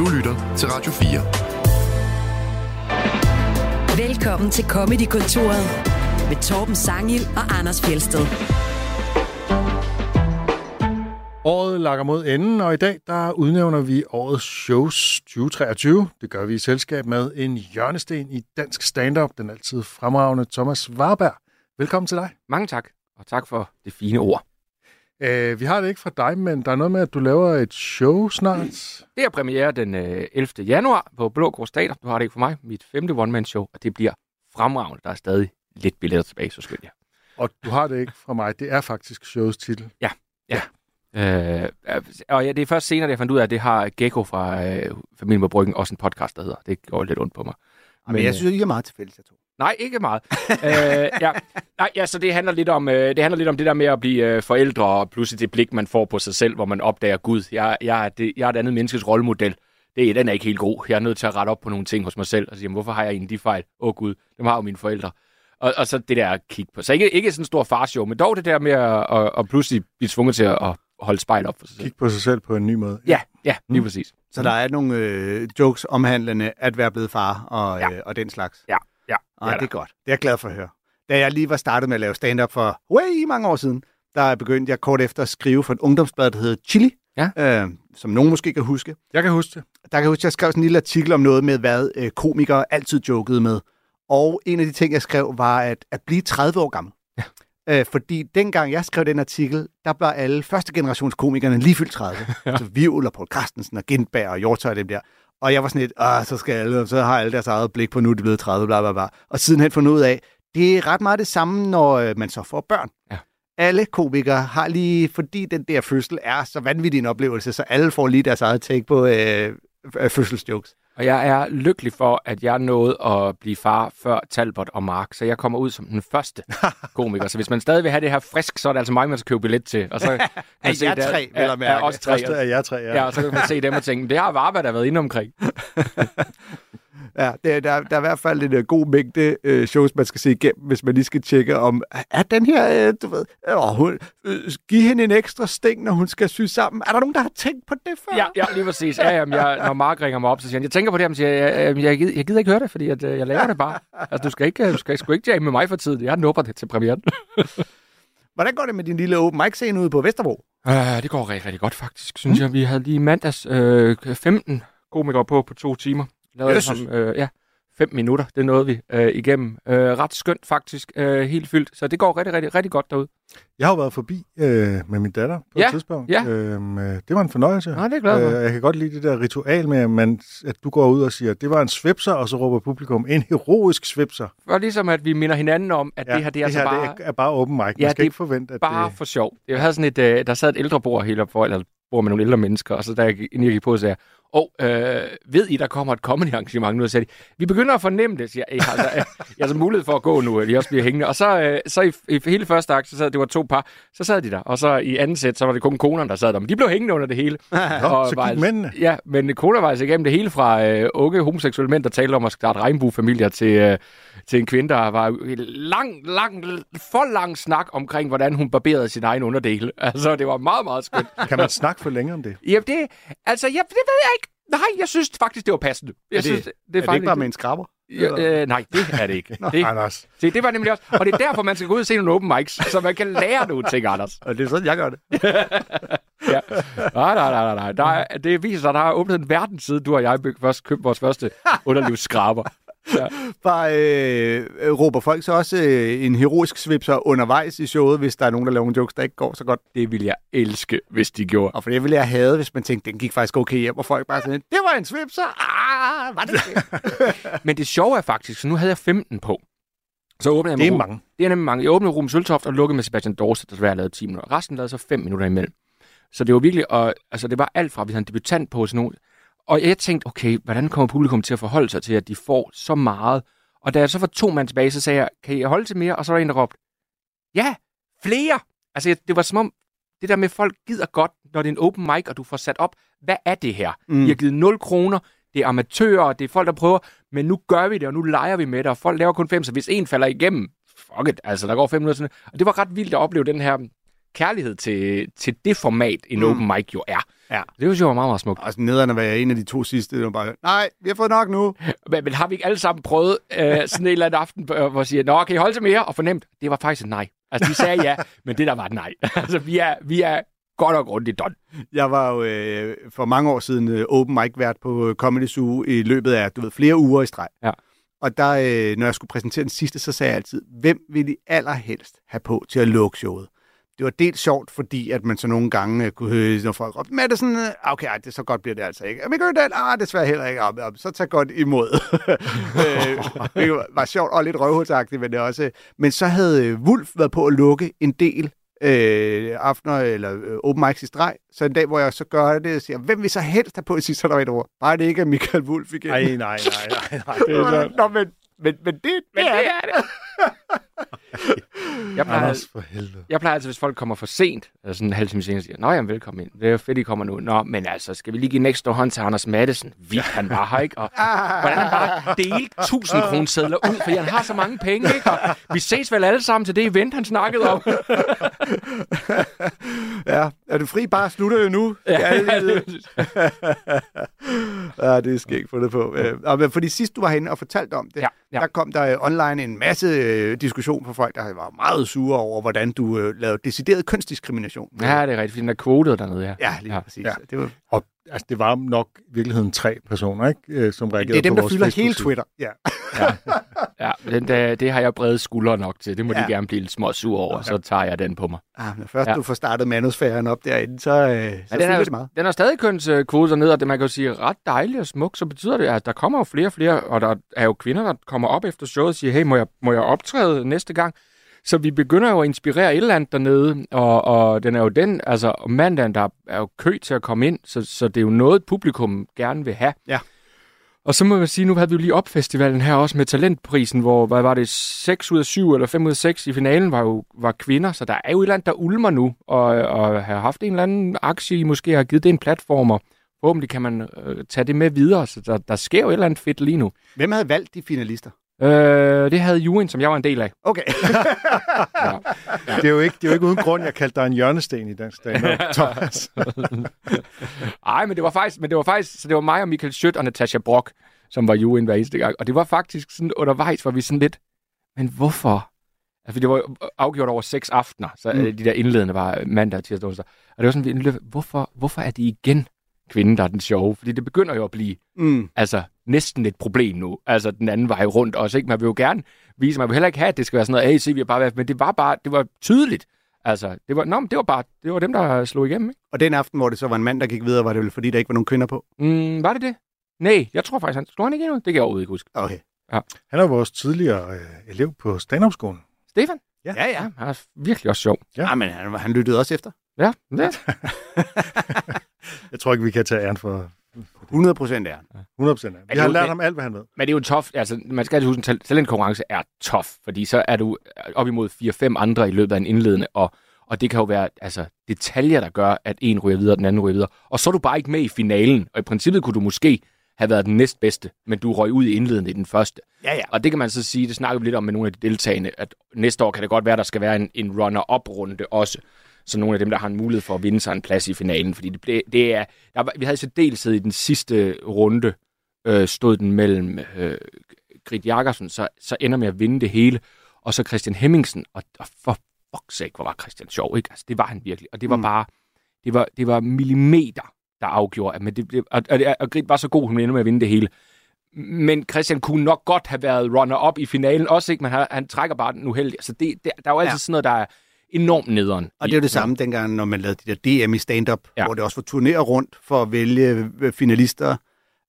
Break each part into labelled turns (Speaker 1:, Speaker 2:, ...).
Speaker 1: Du lytter til Radio 4.
Speaker 2: Velkommen til Comedy-kontoret med Torben Sangil og Anders Fjelsted.
Speaker 3: Året lakker mod enden, og i dag der udnævner vi årets shows 2023. Det gør vi i selskab med en hjørnesten i dansk stand-up, den altid fremragende Thomas Warberg. Velkommen til dig.
Speaker 4: Mange tak, og tak for det fine ord.
Speaker 3: Uh, vi har det ikke fra dig, men der er noget med, at du laver et show snart.
Speaker 4: Det er premiere den øh, 11. januar på Blå Stater. Du har det ikke for mig. Mit femte one-man-show, og det bliver fremragende. Der er stadig lidt billetter tilbage, så skyld jeg.
Speaker 3: Og du har det ikke fra mig. Det er faktisk shows titel.
Speaker 4: Øh, og ja, det er først senere, jeg fandt ud af, at det har Gecko fra øh, Familien på Bryggen også en podcast, der hedder. Det går lidt ondt på mig.
Speaker 5: Men, Men jeg synes, I er meget tilfældigt, jeg tror.
Speaker 4: Nej, ikke meget. øh, ja. Nej, ja, så det handler lidt om øh, det handler lidt om det der med at blive øh, forældre og pludselig det blik man får på sig selv, hvor man opdager Gud. Jeg, jeg, er, det, jeg er et andet menneskes rollemodel. Det, den er ikke helt god. Jeg er nødt til at rette op på nogle ting hos mig selv og sige, jamen, hvorfor har jeg egentlig de fejl? Åh oh, Gud, dem har jo mine forældre. Og, og så det der at kigge på. Så ikke, ikke sådan en stor farshow, men dog det der med at, at, at pludselig blive tvunget til at, at holde spejl op for sig selv.
Speaker 3: Kig på sig selv på en ny måde.
Speaker 4: Ja, ja, lige præcis.
Speaker 5: Så der er nogle øh, jokes omhandlende at være blevet far og,
Speaker 4: Ja.
Speaker 5: øh, og den slags.
Speaker 4: Ja, ja.
Speaker 5: Ej,
Speaker 4: ja,
Speaker 5: det er godt. Det er jeg glad for at høre. Da jeg lige var startet med at lave stand-up for way mange år siden, der begyndte jeg kort efter at skrive for et ungdomsblad, der hedder Chili,
Speaker 4: Ja.
Speaker 5: øh, som nogen måske kan huske.
Speaker 3: Jeg kan huske det.
Speaker 5: Der kan jeg huske, at jeg skrev sådan en lille artikel om noget med, hvad øh, komikere altid jokede med. Og en af de ting, jeg skrev, var at, at blive 30 år gammel. Ja. Øh, fordi dengang jeg skrev den artikel, der var alle første generations komikerne lige fyldt 30. ja. Så Vivl og Poul Carstensen og Gindberg og Hjortøj og dem der. Og jeg var sådan lidt, ah, så skal alle, og så har alle deres eget blik på, nu er de blevet 30, bla bla bla. Og sidenhen fundet ud af, det er ret meget det samme, når øh, man så får børn.
Speaker 4: Ja.
Speaker 5: Alle komikere har lige, fordi den der fødsel er så vanvittig en oplevelse, så alle får lige deres eget take på øh, fødselsjokes.
Speaker 4: Og jeg er lykkelig for, at jeg nåede at blive far før Talbot og Mark, så jeg kommer ud som den første komiker. Så hvis man stadig vil have det her frisk, så er det altså mig, man skal købe billet til. Og så kan man
Speaker 5: Er
Speaker 4: se
Speaker 5: jer
Speaker 4: der-
Speaker 5: tre, at
Speaker 4: Ja,
Speaker 5: mærke?
Speaker 4: ja, også tre.
Speaker 3: Første er jer tre, ja.
Speaker 4: Ja, og så kan man se dem og tænke, det har Varberg der været inde omkring.
Speaker 5: Ja, det, er- der, er- der er i hvert fald en uh, god mængde uh, shows, man skal se igennem, hvis man lige skal tjekke om, er den her, uh, du ved, uh, hun, uh, giv hende en ekstra sting, når hun skal sy sammen. Er der nogen, der har tænkt på det før?
Speaker 4: Ja, ja lige præcis. Ja, jamen, jeg, når Mark ringer mig op, så siger han, jeg tænker på det, og siger, jeg, jeg, jeg, gider, jeg gider ikke høre det, fordi at, jeg laver det bare. Altså, du skal ikke, du skal sgu ikke jamme med mig for tiden. Jeg nupper det til premieren.
Speaker 5: Hvordan går det med din lille open mic scene ude på Vesterbro?
Speaker 4: Uh, det går rigtig, rigtig godt, faktisk, synes mm. jeg. Vi havde lige mandags øh, 15 komikere på på to timer. Lavede
Speaker 5: Jesus.
Speaker 4: som, øh, ja, fem minutter, det nåede vi øh, igennem. Øh, ret skønt, faktisk. Øh, helt fyldt. Så det går rigtig, rigtig, rigtig godt derude.
Speaker 3: Jeg har jo været forbi øh, med min datter på
Speaker 4: Ja,
Speaker 3: et tidspunkt.
Speaker 4: ja.
Speaker 3: Øhm, øh, det var en fornøjelse.
Speaker 4: Nej, det er jeg glad for.
Speaker 3: Øh, jeg kan godt lide det der ritual med, at, man, at du går ud og siger, det var en svipser, og så råber publikum, en heroisk svipser.
Speaker 4: For ligesom at vi minder hinanden om, at ja, det her, det er
Speaker 3: det
Speaker 4: altså
Speaker 3: her
Speaker 4: bare...
Speaker 3: det er, er bare open mic. Man
Speaker 4: Ja,
Speaker 3: skal
Speaker 4: det
Speaker 3: ikke forvente, at
Speaker 4: bare
Speaker 3: det...
Speaker 4: for sjov. Jeg havde sådan et, øh, der sad et ældre bord helt op for, eller et bord med nogle ældre mennesker, og så da jeg, gik- inden jeg gik på, så sagde jeg, og øh, ved I, der kommer et comedy arrangement nu? Og sagde de, vi begynder at fornemme det, siger jeg. Altså, jeg, jeg har så mulighed for at gå nu, eller jeg også bliver hængende. Og så, øh, så i, i, hele første akt, så sad, det var to par, så sad de der. Og så i anden sæt, så var det kun konerne, der sad der. Men de blev hængende under det hele.
Speaker 3: Nå, så
Speaker 4: var
Speaker 3: gik
Speaker 4: altså-
Speaker 3: mændene.
Speaker 4: Ja, men koner var altså igennem det hele fra øh, unge homoseksuelle mænd, der talte om at starte regnbuefamilier, til, øh, til en kvinde, der var lang, lang, for lang snak omkring, hvordan hun barberede sin egen underdel. Altså, det var meget, meget skønt.
Speaker 3: Kan man snakke for længe om det?
Speaker 4: Jamen, det, altså, jeg, det ved jeg ikke. Nej, jeg synes faktisk, det var passende. Jeg
Speaker 5: Er det-
Speaker 4: synes, det,
Speaker 5: Er det ikke
Speaker 4: faktisk-
Speaker 5: bare med en skrabber?
Speaker 4: Ja, øh, nej, det er det ikke. det,
Speaker 3: Anders.
Speaker 4: se, det var nemlig også. Og det er derfor, man skal gå ud og se nogle open mics, så man kan lære nogle ting, Anders.
Speaker 5: Og det er sådan, jeg gør det.
Speaker 4: Ja. Nej, nej, nej, nej. Der er, det viser sig, at der har åbnet en verden siden, du og jeg først købte vores første underlivsskraber. Ja.
Speaker 5: Bare øh, råber folk så også øh, en heroisk svipser undervejs i showet, hvis der er nogen, der laver nogle jokes, der ikke går så godt.
Speaker 4: Det ville jeg elske, hvis de gjorde.
Speaker 5: Og for det ville jeg have, hvis man tænkte, den gik faktisk okay hjem, og folk bare sådan, det var en svipser. Ah, var det det?
Speaker 4: Men det sjove er faktisk, så nu havde jeg 15 på. Så åbnede jeg
Speaker 3: Det er mange.
Speaker 4: Det er nemlig mange. Jeg åbnede Ruben Søltoft og lukkede med Sebastian Dorset, der desværre lavede 10 minutter. Resten lavede så 5 minutter imellem. Så det var virkelig, og, altså det var alt fra, vi havde en debutant på, sådan nogle, og jeg tænkte, okay, hvordan kommer publikum til at forholde sig til, at de får så meget? Og da jeg så var to mand tilbage, så sagde jeg, kan I holde til mere? Og så var der en, der råbte, ja, flere! Altså jeg- det var som om, det der med, at folk gider godt, når det er en open mic, og du får sat op, hvad er det her? Mm. I har givet 0 kroner, det er amatører, det er folk, der prøver, men nu gør vi det, og nu leger vi med det, og folk laver kun fem, så hvis en falder igennem, fuck it, altså der går fem minutter sådan. Og det var ret vildt at opleve den her kærlighed til, til det format, en
Speaker 5: Mm.
Speaker 4: open mic jo er.
Speaker 5: Ja.
Speaker 4: Det synes jeg var meget, meget smukt.
Speaker 5: Og sådan nederen at være en af de to sidste, det var bare, nej, vi har fået nok nu.
Speaker 4: Men, men har vi ikke alle sammen prøvet øh, sådan en eller anden aften, hvor jeg siger, nå, kan I holde til mere? Og fornemt, det var faktisk et nej. Altså, de sagde ja, men det der var et nej. altså, vi er, vi er godt og grundigt done.
Speaker 5: Jeg var jo øh, for mange år siden øh, open mic vært på øh, Comedy Zoo i løbet af, du ved, flere uger i streg.
Speaker 4: Ja.
Speaker 5: Og der, øh, når jeg skulle præsentere den sidste, så sagde jeg altid, hvem vil I allerhelst have på til at lukke showet? Det var dels sjovt, fordi at man så nogle gange øh, kunne høre, når folk råbte, er sådan, øh, okay, ej, det, så godt bliver det altså ikke. Men gør det, ah, desværre heller ikke. Ah, ah, så tag godt imod. øh, det var, sjovt og lidt røvhulsagtigt, men det også. Men så havde Wulf været på at lukke en del øh, aftener eller øh, open mics i streg. Så en dag, hvor jeg så gør det, og siger, hvem vil så helst have på i sidste, et ord. Bare det ikke er Michael Wulf igen.
Speaker 3: Nej, nej, nej, nej, nej. Det er.
Speaker 5: Nå, men, men, men det, det,
Speaker 4: Men
Speaker 5: er
Speaker 4: det. er det. Jeg plejer,
Speaker 3: Anders, for helvede.
Speaker 4: jeg plejer altid, hvis folk kommer for sent, eller sådan en halv time senere, siger, Nå, jamen, velkommen ind. Det er jo fedt, I kommer nu. Nå, men altså, skal vi lige give en ekstra hånd til Anders Madsen? Vildt, han var her, ikke? Og hvordan han bare delte 1000 kronesedler ud, fordi han har så mange penge, ikke? Og vi ses vel alle sammen til det event, han snakkede om.
Speaker 5: Ja, er du fri? Bare slutter jo nu. Ja, ja, det er skægt fundet på. Øh, Og fordi sidst du var herinde og fortalte om det,
Speaker 4: Ja, ja.
Speaker 5: der kom der online en masse øh, diskussion fra folk, der var meget sure over, hvordan du øh, lavede decideret kønsdiskrimination.
Speaker 4: Ja, det er rigtigt, fordi den er quoted dernede, ja.
Speaker 5: Ja, lige
Speaker 4: Ja.
Speaker 5: præcis.
Speaker 3: Ja.
Speaker 5: Det, var,
Speaker 3: Og altså, det var nok i virkeligheden tre personer, ikke? øh, som reagerede
Speaker 5: det er dem,
Speaker 3: på
Speaker 5: der fylder hele. Twitter. Ja.
Speaker 4: Ja, den, der, det har jeg brede skuldre nok til. Det må
Speaker 5: Ja.
Speaker 4: de gerne blive lidt små sur over, så tager jeg den på mig.
Speaker 5: Ah, men først
Speaker 4: Ja.
Speaker 5: du får startet manusfæren op derinde, så, øh, så
Speaker 4: Men den er,
Speaker 5: det meget.
Speaker 4: den er stadig kønskvote dernede, og det man kan jo sige ret dejligt og smukt, så betyder det, at der kommer jo flere og flere, og der er jo kvinder, der kommer op efter showet og siger, hey, må jeg, må jeg optræde næste gang? Så vi begynder jo at inspirere et eller andet dernede, og, og den er jo den, altså mandagen, der er jo kø til at komme ind, så, så det er jo noget, publikum gerne vil have.
Speaker 5: Ja.
Speaker 4: Og så må man sige, nu havde vi jo lige opfestivalen her også med talentprisen, hvor, hvad var det, 6 ud af 7 eller 5 ud af 6 i finalen var jo var kvinder, så der er jo et eller andet, der ulmer nu, og, og har haft en eller anden aktie i måske har givet det en platform, og forhåbentlig kan man øh, tage det med videre, så der, der sker jo et eller andet fedt lige nu.
Speaker 5: Hvem havde valgt de finalister?
Speaker 4: Øh, det havde Juen, som jeg var en del af.
Speaker 5: Okay.
Speaker 4: Ja.
Speaker 3: Det er, jo ikke, det er jo ikke uden grund, jeg kaldte dig en hjørnesten i dansk stand Thomas.
Speaker 4: Ej, men det var faktisk, men det var faktisk, så det var mig og Michael Schødt og Natasha Brock, som var Juen hver eneste gang. Og det var faktisk sådan undervejs, hvor vi sådan lidt, men hvorfor? Altså, det var jo afgjort over seks aftener, så mm. de der indledende var mandag, tirsdag, onsdag. Og det var sådan, hvorfor, hvorfor er det igen kvinden, der er den sjove? Fordi det begynder jo at blive
Speaker 5: Mm.
Speaker 4: altså, næsten et problem nu. Altså den anden vej rundt også. Ikke? Man vil jo gerne vise, man vil heller ikke have, at det skal være sådan noget, hey, se, vi har bare været, men det var bare, det var tydeligt. Altså, det var, nå, men det var bare, det var dem, der slog igennem, ikke?
Speaker 5: Og den aften, hvor det så var en mand, der gik videre, var det vel fordi, der ikke var nogen kvinder på?
Speaker 4: Mm, var det det? Nej, jeg tror faktisk, han slog han ikke endnu. Det kan jeg overhovedet ikke huske.
Speaker 5: Okay.
Speaker 3: Han er vores tidligere øh, elev på stand-up-skolen.
Speaker 4: Stefan?
Speaker 3: Ja.
Speaker 5: Ja, ja.
Speaker 4: Ja, han er virkelig også sjov.
Speaker 3: Ja.
Speaker 5: ja. ja men han, han lyttede også efter.
Speaker 4: Ja, det.
Speaker 3: Jeg tror ikke, vi kan tage æren for
Speaker 5: 100 procent han.
Speaker 3: 100 procent. Vi
Speaker 4: det
Speaker 3: har lært ham alt, hvad han ved.
Speaker 4: Men det er jo tof. Altså, man skal altid huske, at en tal- talentkonkurrence er tof, fordi så er du op imod 4-5 andre i løbet af en indledende, og, og det kan jo være altså, detaljer, der gør, at en ryger videre, den anden ryger videre. Og så er du bare ikke med i finalen, og i princippet kunne du måske have været den næstbedste, men du røg ud i indledende i den første.
Speaker 5: Ja, ja.
Speaker 4: Og det kan man så sige, det snakker vi lidt om med nogle af de deltagende, at næste år kan det godt være, der skal være en, en runner-up-runde også. Så nogle af dem, der har en mulighed for at vinde sig en plads i finalen. Fordi det, blev, det er, der vi havde deltid i den sidste runde, øh, stod den mellem øh, Grit Jakobsen, så, så ender med at vinde det hele, og så Christian Hemmingsen, og, og for fuck's sake, hvor var Christian sjov, ikke? Altså, det var han virkelig, og det var
Speaker 5: Mm.
Speaker 4: bare, det var, det var millimeter, der afgjorde, at- men det, blev- og, og, og Grit var så god, hun ender med at vinde det hele. Men Christian kunne nok godt have været runner-up i finalen også, ikke? Men han, han trækker bare den uheldigt. Så det, det, der er jo altid
Speaker 5: ja.
Speaker 4: sådan noget, der er enormt nederen.
Speaker 5: Og det er jo det samme dengang, når man lavede de der DM i stand-up, ja.
Speaker 4: Ja.
Speaker 5: hvor det også var turnéer rundt for at vælge øh, finalister.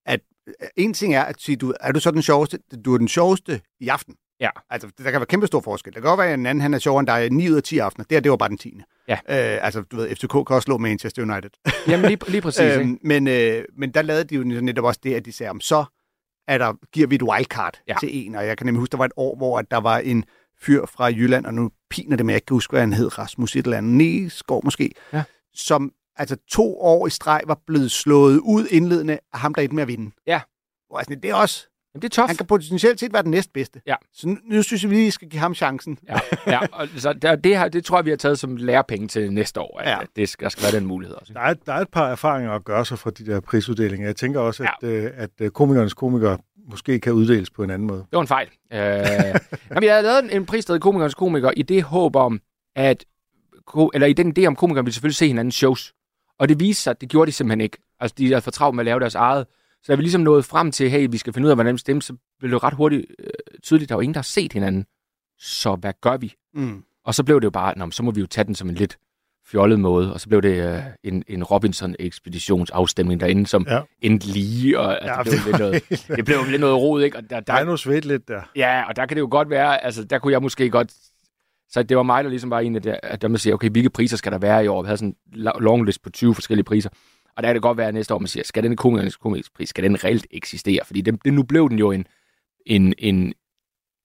Speaker 5: At øh, en ting er at sige, du, er du så den sjoveste? Du er den sjoveste i aften.
Speaker 4: Ja.
Speaker 5: Altså, der kan være kæmpe stor forskel. Det kan godt være, at en anden han er sjovere end dig 9 ud af 10 aftener. Det her, det var bare den 10.
Speaker 4: Ja.
Speaker 5: Øh, altså, du ved, FCK kan også slå Manchester United.
Speaker 4: Jamen lige, lige præcis,
Speaker 5: øhm, men, øh, men der lavede de jo netop også det, at de sagde, om så er der, giver vi et wildcard ja.
Speaker 4: Ja.
Speaker 5: til en. Og jeg kan nemlig huske, der var et år, hvor at der var en fyr fra Jylland, og nu piner det, men jeg ikke kan huske, hvad han hed, Rasmus et eller andet, Næsgaard måske,
Speaker 4: Ja.
Speaker 5: som altså to år i streg var blevet slået ud indledende af ham, der endte med at vinde.
Speaker 4: Ja.
Speaker 5: Og altså, det er også
Speaker 4: Jamen, det er tough.
Speaker 5: Han kan potentielt set være den næstbedste.
Speaker 4: Ja.
Speaker 5: Så nu, nu synes jeg, vi lige skal give ham chancen.
Speaker 4: Ja, ja og så der, det, her, det tror jeg, vi har taget som lærepenge til næste år. At,
Speaker 5: Ja.
Speaker 4: at det skal, der skal være den mulighed også.
Speaker 3: Der er, der er et par erfaringer at gøre sig fra de der prisuddelinger. Jeg tænker også, at, øh, at øh, komikernes komikere måske kan uddeles på en anden måde.
Speaker 4: Det var en fejl. Øh, jamen, jeg havde lavet en, en pris, der hed Komikernes Komiker, i det håb om, at, eller i den idé om komikere ville selvfølgelig se hinandens shows. Og det viste sig, at det gjorde de simpelthen ikke. Altså, de er for travlt med at lave deres eget. Så da vi ligesom nåede frem til, hey, vi skal finde ud af, hvordan vi stemmer, så blev det ret hurtigt øh, tydeligt, der var ingen, der har set hinanden. Så hvad gør vi?
Speaker 5: Mm.
Speaker 4: Og så blev det jo bare, Nå, så må vi jo tage den som en lidt fjollet måde, og så blev det øh, en, en Robinson-ekspeditionsafstemning derinde, som
Speaker 3: Ja.
Speaker 4: endte lige, og altså,
Speaker 3: Ja,
Speaker 4: det, blev lidt noget, det blev lidt noget rod, ikke? Og der,
Speaker 3: Der er
Speaker 4: der,
Speaker 3: noget svedt lidt der.
Speaker 4: ja, og der kan det jo godt være, altså der kunne jeg måske godt, så det var mig, der ligesom var en af der, at der man siger, okay, hvilke priser skal der være i år? Vi havde sådan en la- long list på 20 forskellige priser. Og der kan det godt være at næste år, man siger, skal den komikernes pris, skal den reelt eksistere? Fordi det, det, nu blev den jo en, en, en,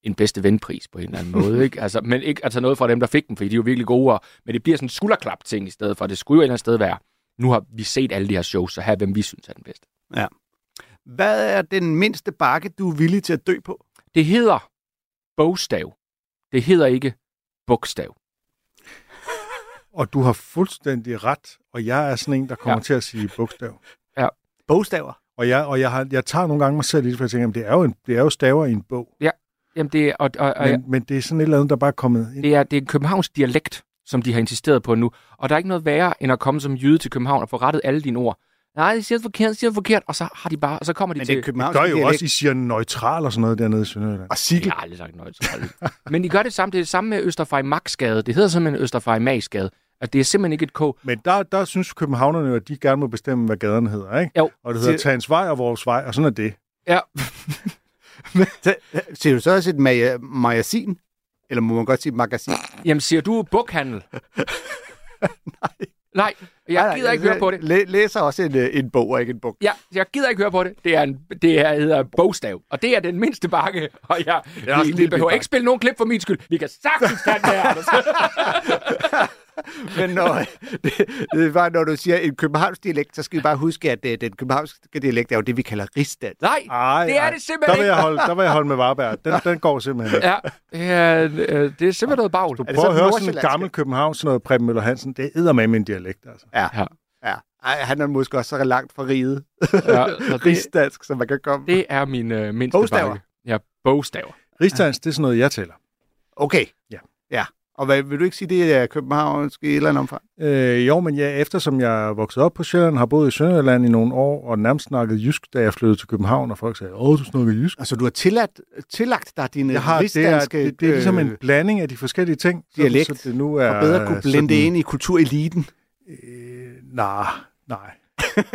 Speaker 4: en bedste venpris på en eller anden måde. Ikke? Altså, men ikke altså noget fra dem, der fik den, fordi de er jo virkelig gode. Og, men det bliver sådan en skulderklap-ting i stedet for. Det skulle jo et eller andet sted være, nu har vi set alle de her shows, så her hvem vi synes er den bedste.
Speaker 5: Hvad er den mindste bakke, du er villig til at dø på?
Speaker 4: Det hedder bogstav. Det hedder ikke bogstav.
Speaker 3: Og du har fuldstændig ret, og jeg er sådan en, der kommer ja.
Speaker 4: Ja.
Speaker 3: til at sige bogstav.
Speaker 5: Bogstaver.
Speaker 3: Og jeg, og jeg, har, jeg tager nogle gange mig selv lidt, for jeg tænker, jamen, det er jo, en, det er jo staver i en bog.
Speaker 4: Jamen, det er, og, og, og,
Speaker 3: Men, men det er sådan et eller andet, der bare er kommet ind.
Speaker 4: det er, det er en københavns dialekt, som de har insisteret på nu. Og der er ikke noget værre, end at komme som jyde til København og få rettet alle dine ord. Nej, det siger forkert, det siger forkert, og så har de bare, og så kommer de
Speaker 5: Men
Speaker 4: til...
Speaker 5: det er
Speaker 3: Det gør jo
Speaker 5: dialekt.
Speaker 3: også, I siger neutral og sådan noget dernede i Sønderjylland.
Speaker 5: Og Sigel.
Speaker 4: Jeg har aldrig sagt aldrig. Men de gør det samme. Det er det samme med Østerfej Maxgade. Det hedder simpelthen Østerfej Maxgade. At det er simpelthen ikke et K.
Speaker 3: Men der, der synes københavnerne jo, at de gerne må bestemme, hvad gaderne hedder, ikke?
Speaker 4: Jo.
Speaker 3: Og det hedder
Speaker 5: Siger-
Speaker 3: Tagens Vej og Vores Vej, og sådan er det.
Speaker 4: Ja.
Speaker 5: Så, ser du så også et ma- magasin? Eller må man godt sige magasin?
Speaker 4: Jamen, siger du boghandel? Nej. Nej, jeg gider ikke høre på det.
Speaker 5: Læ- læser også en, øh, en bog og ikke en bog.
Speaker 4: Ja, jeg gider ikke høre på det. Det er en, det her hedder bogstav, og det er den mindste bakke. Og jeg, vi,
Speaker 5: en
Speaker 4: vi
Speaker 5: lille
Speaker 4: behøver ikke spille nogen klip for min skyld. Vi kan sagtens tage den her.
Speaker 5: Men når, det, det var, når du siger en københavnsk dialekt, så skal vi bare huske, at øh, den københavnske dialekt er jo det, vi kalder rigsdansk.
Speaker 4: Nej,
Speaker 3: Ej,
Speaker 4: det er
Speaker 3: ej.
Speaker 4: det simpelthen
Speaker 3: Der vil, jeg holde, der vil jeg holde med Varberg. Den, den går simpelthen.
Speaker 4: Ja, det er, øh, det er simpelthen noget bagl.
Speaker 3: Du
Speaker 5: det
Speaker 3: prøver
Speaker 5: så
Speaker 3: at høre sådan en gammel København, sådan noget Preben Møller Hansen. Det er med min dialekt, altså.
Speaker 5: Ja.
Speaker 4: Ja.
Speaker 5: ja. Ej, han er måske også så langt fra riget.
Speaker 4: Ja, det,
Speaker 5: Rigsdansk, som man kan komme.
Speaker 4: det er min øh, mindste
Speaker 5: Bogstaver.
Speaker 4: bakke. Ja, bogstaver.
Speaker 3: Rigsdansk, det er sådan noget, jeg tæller.
Speaker 5: Okay.
Speaker 3: Ja.
Speaker 5: Ja. Og hvad, vil du ikke sige, det er københavnsk i et eller andet omfang?
Speaker 3: Øh, jo, men ja, eftersom jeg vokset op på Sjælland, har boet i Sønderjylland i nogle år, og nærmest snakket jysk, da jeg flyttede til København, og folk sagde, åh, du snakker jysk.
Speaker 5: Altså, du har tilladt, tillagt dig dine
Speaker 3: Jeg har, det, er,
Speaker 5: rigsdanske
Speaker 3: det, det er ligesom en
Speaker 5: øh,
Speaker 3: blanding af de forskellige ting.
Speaker 5: dialekt,
Speaker 3: så det nu er
Speaker 5: og bedre kunne blende
Speaker 3: sådan,
Speaker 5: ind i kultureliten.
Speaker 3: Øh, nej, nej.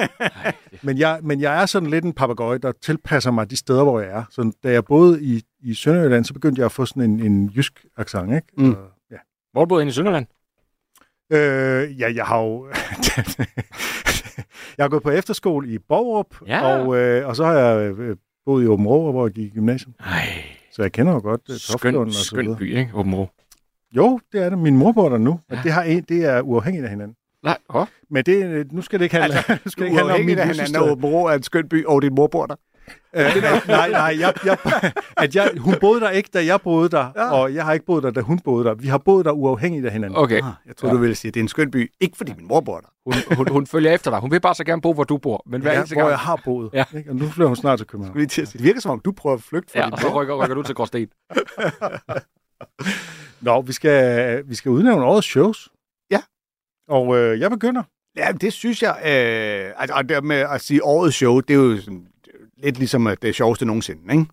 Speaker 3: men, jeg, men jeg er sådan lidt en papegøje, der tilpasser mig de steder, hvor jeg er. Så da jeg boede i, i Sønderjylland, så begyndte jeg at få sådan en, en jysk accent, ikke?
Speaker 5: Mm.
Speaker 3: Så, ja.
Speaker 4: Hvor boede du i Sønderland?
Speaker 3: Øh, ja, jeg har jo... jeg har gået på efterskole i Borup,
Speaker 4: Ja.
Speaker 3: og, øh, og så har jeg øh, boet i Åben Rå, hvor jeg gik i gymnasium.
Speaker 4: Nej,
Speaker 3: Så jeg kender jo godt uh, Toftlund og så
Speaker 4: skøn
Speaker 3: videre.
Speaker 4: by, ikke? Åben Rå.
Speaker 3: Jo, det er det. Min mor bor der nu, og det, har en, det er uafhængigt af hinanden.
Speaker 4: Nej, åh.
Speaker 3: Men det, øh, nu skal det ikke handle, altså, nu skal det ikke handle om min
Speaker 5: af hinanden, og Åben Rå er en skøn by, og din mor bor der.
Speaker 3: Øh, nej, nej, jeg, jeg, at jeg, hun boede der ikke, da jeg boede der,
Speaker 5: Ja.
Speaker 3: ja. og jeg har ikke boet der, da hun boede der. Vi har boet der uafhængigt af hinanden.
Speaker 4: Okay.
Speaker 5: Ah, jeg tror, du ville sige, at det er en skøn by. Ikke fordi min mor bor der.
Speaker 4: Hun, hun, hun følger efter dig. Hun vil bare så gerne bo, hvor du bor. Men hver
Speaker 3: Ja, hvor
Speaker 4: gang...
Speaker 3: jeg har boet.
Speaker 4: Ja.
Speaker 3: Ikke? Og nu flytter hun snart til København.
Speaker 5: Lige til at sige. Det virker som om, du prøver at flygte fra
Speaker 4: Ja,
Speaker 5: din
Speaker 4: og så rykker, rykker du til Gråsten.
Speaker 3: Nå, vi skal, vi skal udnævne årets shows.
Speaker 5: Ja.
Speaker 3: Og øh, jeg begynder.
Speaker 5: Ja, det synes jeg. Øh, altså, det med at sige årets show, det er jo sådan, lidt ligesom det sjoveste nogensinde, ikke?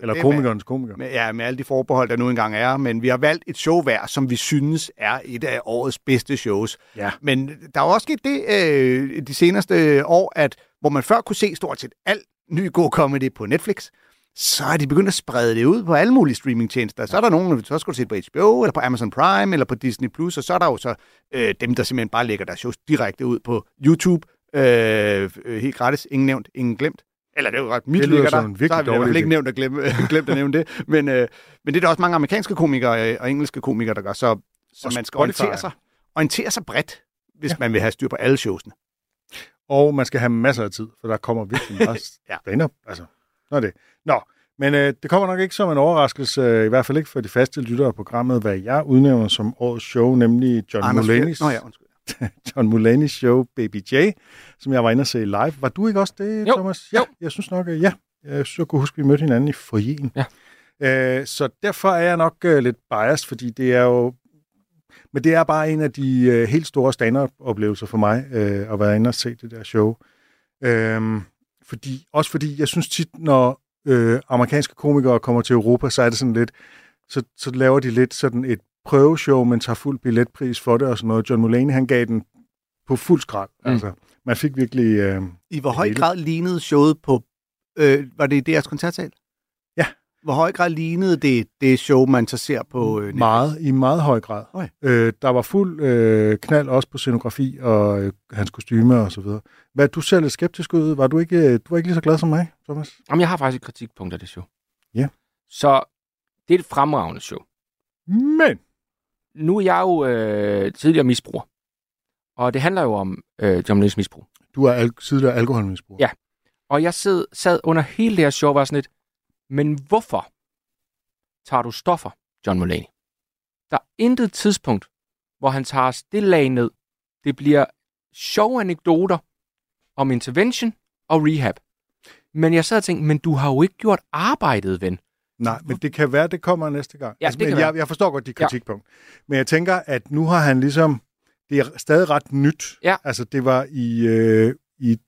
Speaker 3: Eller
Speaker 5: Det er
Speaker 3: komikernes komiker.
Speaker 5: Med, ja, med alle de forbehold, der nu engang er. Men vi har valgt et show hver, som vi synes er et af årets bedste shows.
Speaker 3: Ja.
Speaker 5: Men der er også sket det øh, de seneste år, at hvor man før kunne se stort set alt ny god comedy på Netflix, så er de begyndt at sprede det ud på alle mulige streamingtjenester. Så er der nogen, så skal du se på HBO, eller på Amazon Prime, eller på Disney+, Plus, og så er der jo så øh, dem, der simpelthen bare lægger deres shows direkte ud på YouTube, øh, øh, helt gratis, ingen nævnt, ingen glemt. Eller det er jo ret, mit
Speaker 3: Det
Speaker 5: ligger der,
Speaker 3: virkelig
Speaker 5: så har vi i hvert fald ikke nævnt at glemme, glemt at nævne det. Men, øh, men det er der også mange amerikanske komikere øh, og engelske komikere, der gør, så, så
Speaker 3: Og
Speaker 5: man skal
Speaker 3: Spotify.
Speaker 5: orientere sig, orientere sig bredt, hvis ja. man vil have styr på alle showsene.
Speaker 3: Og man skal have masser af tid, for der kommer virkelig meget
Speaker 5: Ja.
Speaker 3: stand-up. Altså, nå det. Nå, Men øh, det kommer nok ikke som en overraskelse, øh, i hvert fald ikke for de faste lyttere af programmet, hvad jeg udnævner som årets show, nemlig John
Speaker 5: Anders
Speaker 3: Mulaney's,
Speaker 5: Nå ja.
Speaker 3: John Mulaney's show Baby J, som jeg var inde og se live. Var du ikke også det,
Speaker 4: Jo,
Speaker 3: Thomas? Ja,
Speaker 4: jo.
Speaker 3: jeg synes nok, ja. Jeg synes, jeg kunne huske, at vi mødte hinanden i forjen.
Speaker 4: Ja.
Speaker 3: Øh, så derfor er jeg nok øh, lidt biased, fordi det er jo... Men det er bare en af de øh, helt store stand-up-oplevelser for mig, øh, at være inde og se det der show. Øhm, fordi, også fordi, jeg synes tit, når øh, amerikanske komikere kommer til Europa, så er det sådan lidt, så, så laver de lidt sådan et prøveshow, men tager fuld billetpris for det og sådan noget. John Mulaney, han gav den på fuld skrald. Mm. Altså, man fik virkelig... Øh,
Speaker 5: I hvor høj grad lignede showet på... Øh, var det i DR's koncertsal?
Speaker 3: Ja.
Speaker 5: Hvor høj grad lignede det, det show, man så ser på... Øh, Netflix?
Speaker 3: meget, i meget høj grad.
Speaker 5: Okay.
Speaker 3: Øh, der var fuld øh, knald også på scenografi og øh, hans kostyme og så videre. Hvad, du ser lidt skeptisk ud. Var du ikke, øh, du var ikke lige så glad som mig, Thomas?
Speaker 4: Jamen, jeg har faktisk et kritikpunkt af det show.
Speaker 3: Ja.
Speaker 4: Så det er et fremragende show.
Speaker 3: Men,
Speaker 4: Nu er jeg jo øh, tidligere misbruger. Og det handler jo om øh, John misbrug.
Speaker 3: du er al- tidligere alkoholmisbruger.
Speaker 4: Ja. Og jeg sad, sad under hele det her show og var sådan lidt, men hvorfor tager du stoffer, John Mulaney? Der er intet tidspunkt, hvor han tager det lag ned. Det bliver sjove anekdoter om intervention og rehab. Men jeg sad og tænkte, men du har jo ikke gjort arbejdet, ven.
Speaker 3: Nej, men det kan være, det kommer næste gang. Altså,
Speaker 4: Ja, det
Speaker 3: men jeg, jeg forstår godt dit kritikpunkt. Ja. Men jeg tænker, at nu har han ligesom... Det er stadig ret nyt.
Speaker 4: Ja.
Speaker 3: Altså, det var i, øh, i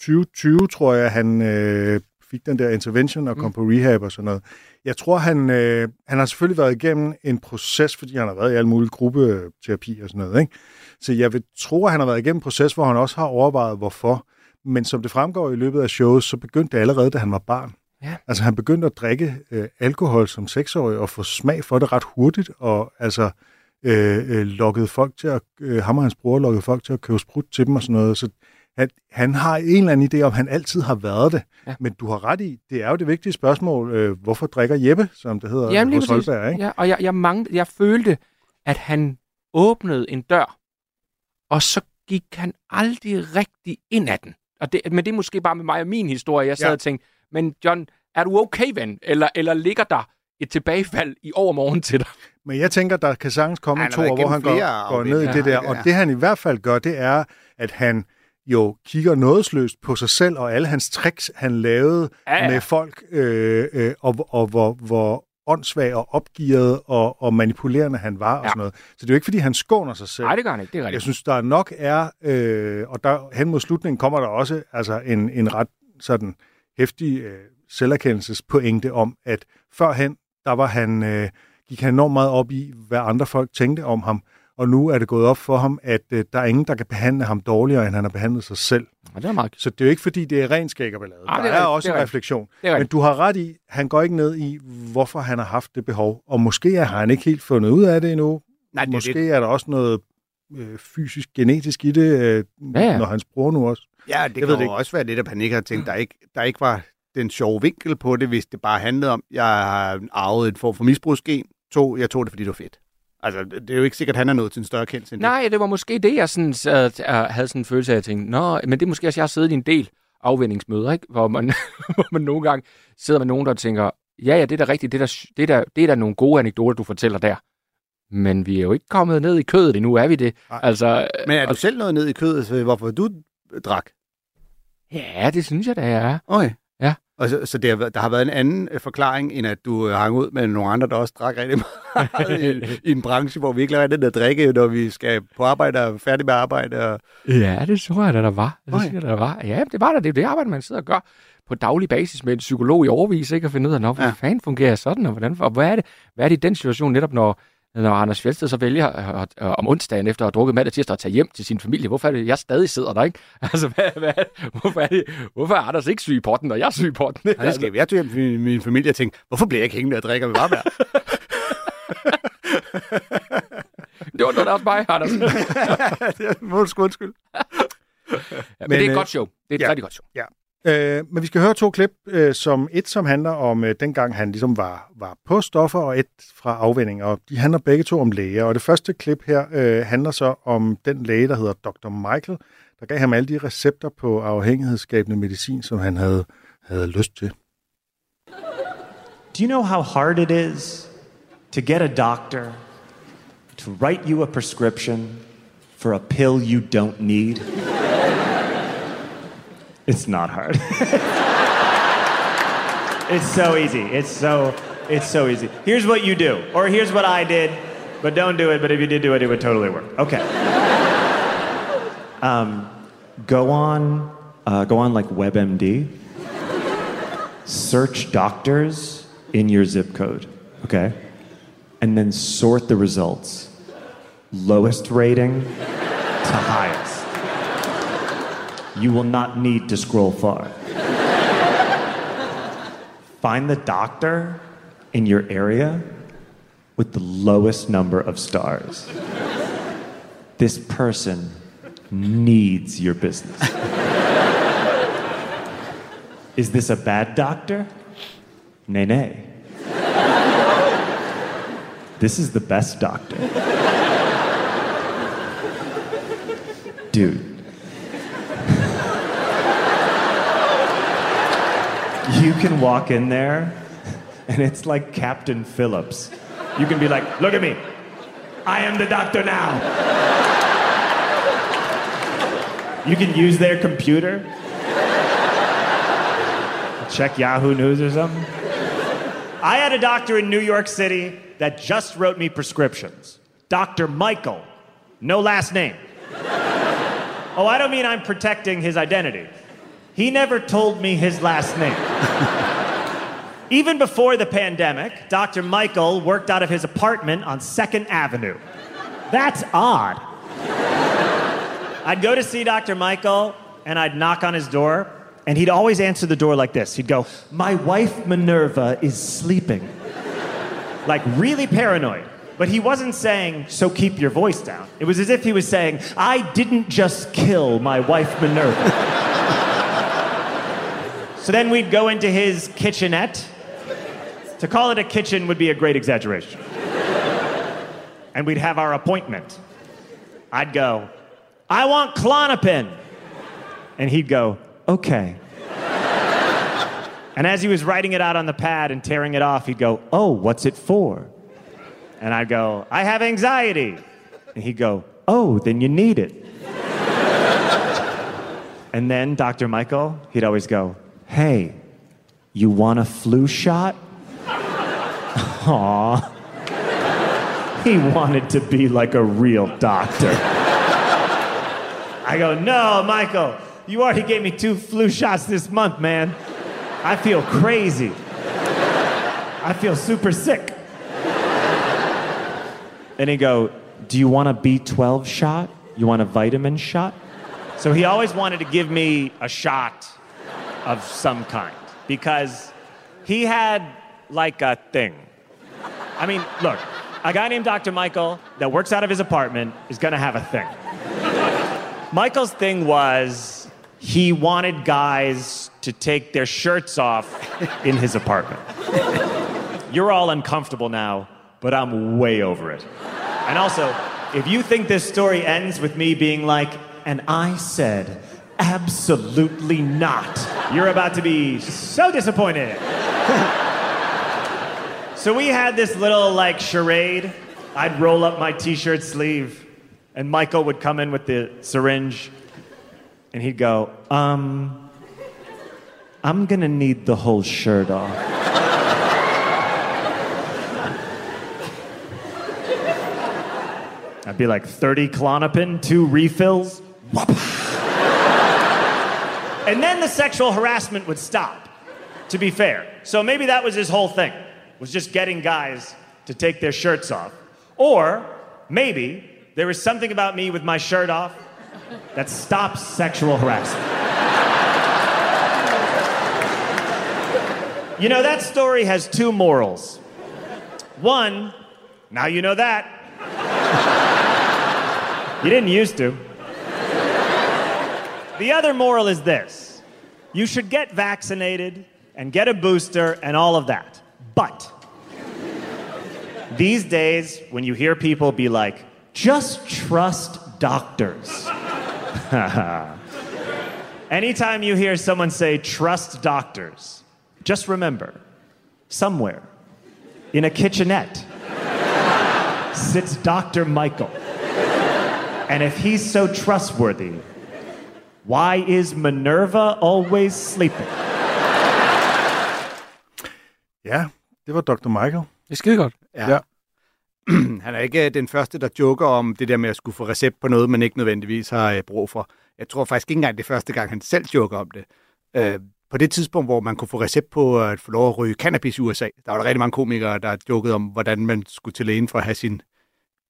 Speaker 3: 2020, tror jeg, han øh, fik den der intervention og kom mm. på rehab og sådan noget. Jeg tror, han, øh, han har selvfølgelig været igennem en proces, fordi han har været i alle mulige gruppeterapi og sådan noget. Ikke? Så jeg vil tro, at han har været igennem en proces, hvor han også har overvejet, hvorfor. Men som det fremgår i løbet af showet, så begyndte det allerede, da han var barn.
Speaker 4: Ja.
Speaker 3: Altså han begyndte at drikke øh, alkohol som seksårig og få smag for det ret hurtigt, og altså øh, øh, lokkede folk til at, øh, ham og hans bror lokkede folk til at købe sprut til dem og sådan noget. Så han, han har en eller anden idé om, han altid har været det.
Speaker 4: Ja.
Speaker 3: Men du har ret i, det er jo det vigtige spørgsmål, øh, hvorfor drikker Jeppe, som det hedder
Speaker 4: Jamen,
Speaker 3: hos. Holberg, ikke?
Speaker 4: Ja, og jeg, jeg, manglede, jeg følte, at han åbnede en dør, og så gik han aldrig rigtig ind ad den. Og det, men det er måske bare med mig og min historie. Jeg sad
Speaker 3: ja.
Speaker 4: og tænkte, men John, er du okay, ven? Eller, eller ligger der et tilbagefald i overmorgen til dig?
Speaker 3: Men jeg tænker, der kan sagtens komme
Speaker 5: Han
Speaker 3: to, hvor han går, går ned i det der. Og det han i hvert fald gør, det er, at han jo kigger nådesløst på sig selv og alle hans tricks, han lavede
Speaker 4: Ja, ja.
Speaker 3: med folk, øh, øh, og, og hvor, hvor åndssvag og opgivet og, og manipulerende han var og
Speaker 4: Ja.
Speaker 3: sådan noget. Så det er jo ikke, fordi han skåner sig selv.
Speaker 4: Nej, det gør han ikke. Det er
Speaker 3: Jeg
Speaker 4: rigtigt.
Speaker 3: synes, der nok er, øh, og der hen mod slutningen kommer der også altså en, en ret sådan hæftig øh, selverkendelsespointe om, at førhen, der var han, øh, gik han enormt meget op i, hvad andre folk tænkte om ham, og nu er det gået op for ham, at øh, der er ingen, der kan behandle ham dårligere, end han har behandlet sig selv.
Speaker 4: Og det er meget
Speaker 3: Så det er jo ikke, fordi det er ren skæg og ballade.
Speaker 4: Nej,
Speaker 3: Der
Speaker 4: det er
Speaker 3: er, også
Speaker 4: det er
Speaker 3: en refleksion.
Speaker 4: Det er
Speaker 3: Men du har ret i, han går ikke ned i, hvorfor han har haft det behov, og måske har han ikke helt fundet ud af det endnu.
Speaker 5: Nej, det
Speaker 3: Måske
Speaker 5: det.
Speaker 3: er der også noget øh, fysisk, genetisk i det, øh,
Speaker 4: Ja, ja.
Speaker 3: når hans bror nu også.
Speaker 5: Ja, det
Speaker 3: Jeg
Speaker 5: kan
Speaker 3: ved det ikke.
Speaker 5: også være lidt, at han ikke har tænkt, der ikke, der ikke var den sjove vinkel på det, hvis det bare handlede om, jeg har arvet en form for misbrugsgen. To, jeg tog det, fordi det var fedt. Altså, det er jo ikke sikkert, at han er nået til en større kendelse end det.
Speaker 4: Nej, det var måske det, jeg sådan, sad, uh, havde sådan en følelse af, at jeg tænkte, Nå, men det er måske også, jeg har siddet i en del afvendingsmøder, ikke? Hvor, man, hvor man nogle gange sidder med nogen, der tænker, ja, ja, det er da rigtigt, det er da, det er da, det er da nogle gode anekdoter, du fortæller der. Men vi er jo ikke kommet ned i kødet endnu, er vi det?
Speaker 3: Nej.
Speaker 4: Altså,
Speaker 5: Men er du
Speaker 4: og,
Speaker 5: selv nået ned i kødet, så hvorfor du drak?
Speaker 4: ja, det synes jeg da, jeg er.
Speaker 5: Okay.
Speaker 4: Ja.
Speaker 5: Og så, så det har, der har været en anden øh, forklaring, end at du øh, hang ud med nogle andre, der også drak rigtig meget i, i en branche, hvor vi ikke lader den der drikke, når vi skal på arbejde og færdig med arbejde. Og...
Speaker 4: Ja, det tror jeg da, der var. Det
Speaker 5: Okay.
Speaker 4: synes der var. Ja, det var da. Det er det arbejde, man sidder og gør på daglig basis med en psykolog i overvis, ikke? At finde ud af, nå, hvor
Speaker 5: Ja.
Speaker 4: fanden fungerer sådan, og, hvordan, og hvad, er det, hvad er det i den situation, netop når, når Anders Fjeldsted så vælger at, at, at, om onsdagen efter at have drukket mandag tirsdag at tage hjem til sin familie. Hvorfor er det, jeg stadig sidder der, ikke? Altså, hvad, hvad, hvorfor, er det, hvorfor er Anders ikke syg i potten, og jeg er syg i potten?
Speaker 5: Nej, det skal jeg tog hjem til min, min familie og tænkte, hvorfor bliver jeg ikke hængende og drikker med varmvær?
Speaker 4: det var noget, der også mig, Anders. ja,
Speaker 5: det er undskyld, undskyld.
Speaker 4: men,
Speaker 3: Men,
Speaker 4: men det er et
Speaker 3: øh,
Speaker 4: godt show. Det er et
Speaker 3: ja.
Speaker 4: ja. rigtig godt show.
Speaker 3: Øh, men vi skal høre to klip, øh, som et som handler om øh, dengang han ligesom var, var på stoffer, og et fra afvænding, og de handler begge to om læger. Og det første klip her øh, handler så om den læge, der hedder Dr. Michael, der gav ham alle de recepter på afhængighedsskabende medicin, som han havde, havde lyst til.
Speaker 6: Do you know how hard it is to get a doctor to write you a prescription for a pill you don't need? It's not hard. it's so easy. It's so it's so easy. Here's what you do, or here's what I did, but don't do it. But if you did do it, it would totally work. Okay. um, go on, uh, go on like WebMD. Search doctors in your zip code. Okay, and then sort the results, lowest rating to highest. You will not need to scroll far. Find the doctor in your area with the lowest number of stars. This person needs your business. Is this a bad doctor? Nay, nay. This is the best doctor. Dude. You can walk in there and it's like Captain Phillips. You can be like, look at me. I am the doctor now. You can use their computer. Check Yahoo News or something. I had a doctor in New York City that just wrote me prescriptions. Dr. Michael. No last name. Oh, I don't mean I'm protecting his identity. He never told me his last name. Even before the pandemic, Dr. Michael worked out of his apartment on 2nd Avenue. That's odd. I'd go to see Dr. Michael and I'd knock on his door, and he'd always answer the door like this. He'd go, My wife Minerva is sleeping. Like, really paranoid. But he wasn't saying, So keep your voice down. It was as if he was saying, I didn't just kill my wife Minerva. So then we'd go into his kitchenette. To call it a kitchen would be a great exaggeration. and we'd have our appointment. I'd go, I want Clonopin. And he'd go, okay. and as he was writing it out on the pad and tearing it off, he'd go, oh, what's it for? And I'd go, I have anxiety. And he'd go, oh, then you need it. and then Dr. Michael, he'd always go, hey, you want a flu shot? Aw. He wanted to be like a real doctor. I go, no, Michael, you already gave me two flu shots this month, man. I feel crazy. I feel super sick. And he go, do you want a B12 shot? You want a vitamin shot? So he always wanted to give me a shot of some kind because he had like a thing. I mean, look, a guy named Dr. Michael that works out of his apartment is gonna have a thing. Michael's thing was he wanted guys to take their shirts off in his apartment. You're all uncomfortable now, but I'm way over it. And also, if you think this story ends with me being like, and I said, absolutely not, you're about to be so disappointed. so we had this little like charade. I'd roll up my t shirt sleeve, and Michael would come in with the syringe, and he'd go, um, I'm gonna need the whole shirt off. I'd be like 30 Clonopin, two refills. Whoop. And then the sexual harassment would stop, to be fair. So maybe that was his whole thing, was just getting guys to take their shirts off. Or maybe there was something about me with my shirt off that stops sexual harassment. You know, that story has two morals. One, now you know that. You didn't used to. The other moral is this you should get vaccinated and get a booster and all of that. But these days, when you hear people be like, just trust doctors. Anytime you hear someone say, trust doctors, just remember Somewhere in a kitchenette sits Dr. Michael. And if he's so trustworthy, why is Minerva always sleeping?
Speaker 3: Ja, det var Dr. Michael.
Speaker 4: Det er skide godt.
Speaker 5: Ja.
Speaker 3: Ja.
Speaker 5: Han er ikke øh, den første, der joker om det der med at skulle få recept på noget, man ikke nødvendigvis har øh, brug for. Jeg tror faktisk ikke engang, det er første gang, han selv joker om det. Øh, på det tidspunkt, hvor man kunne få recept på at få lov at ryge cannabis i USA, der var der rigtig mange komikere, der jokede om, hvordan man skulle til lægen for at have sin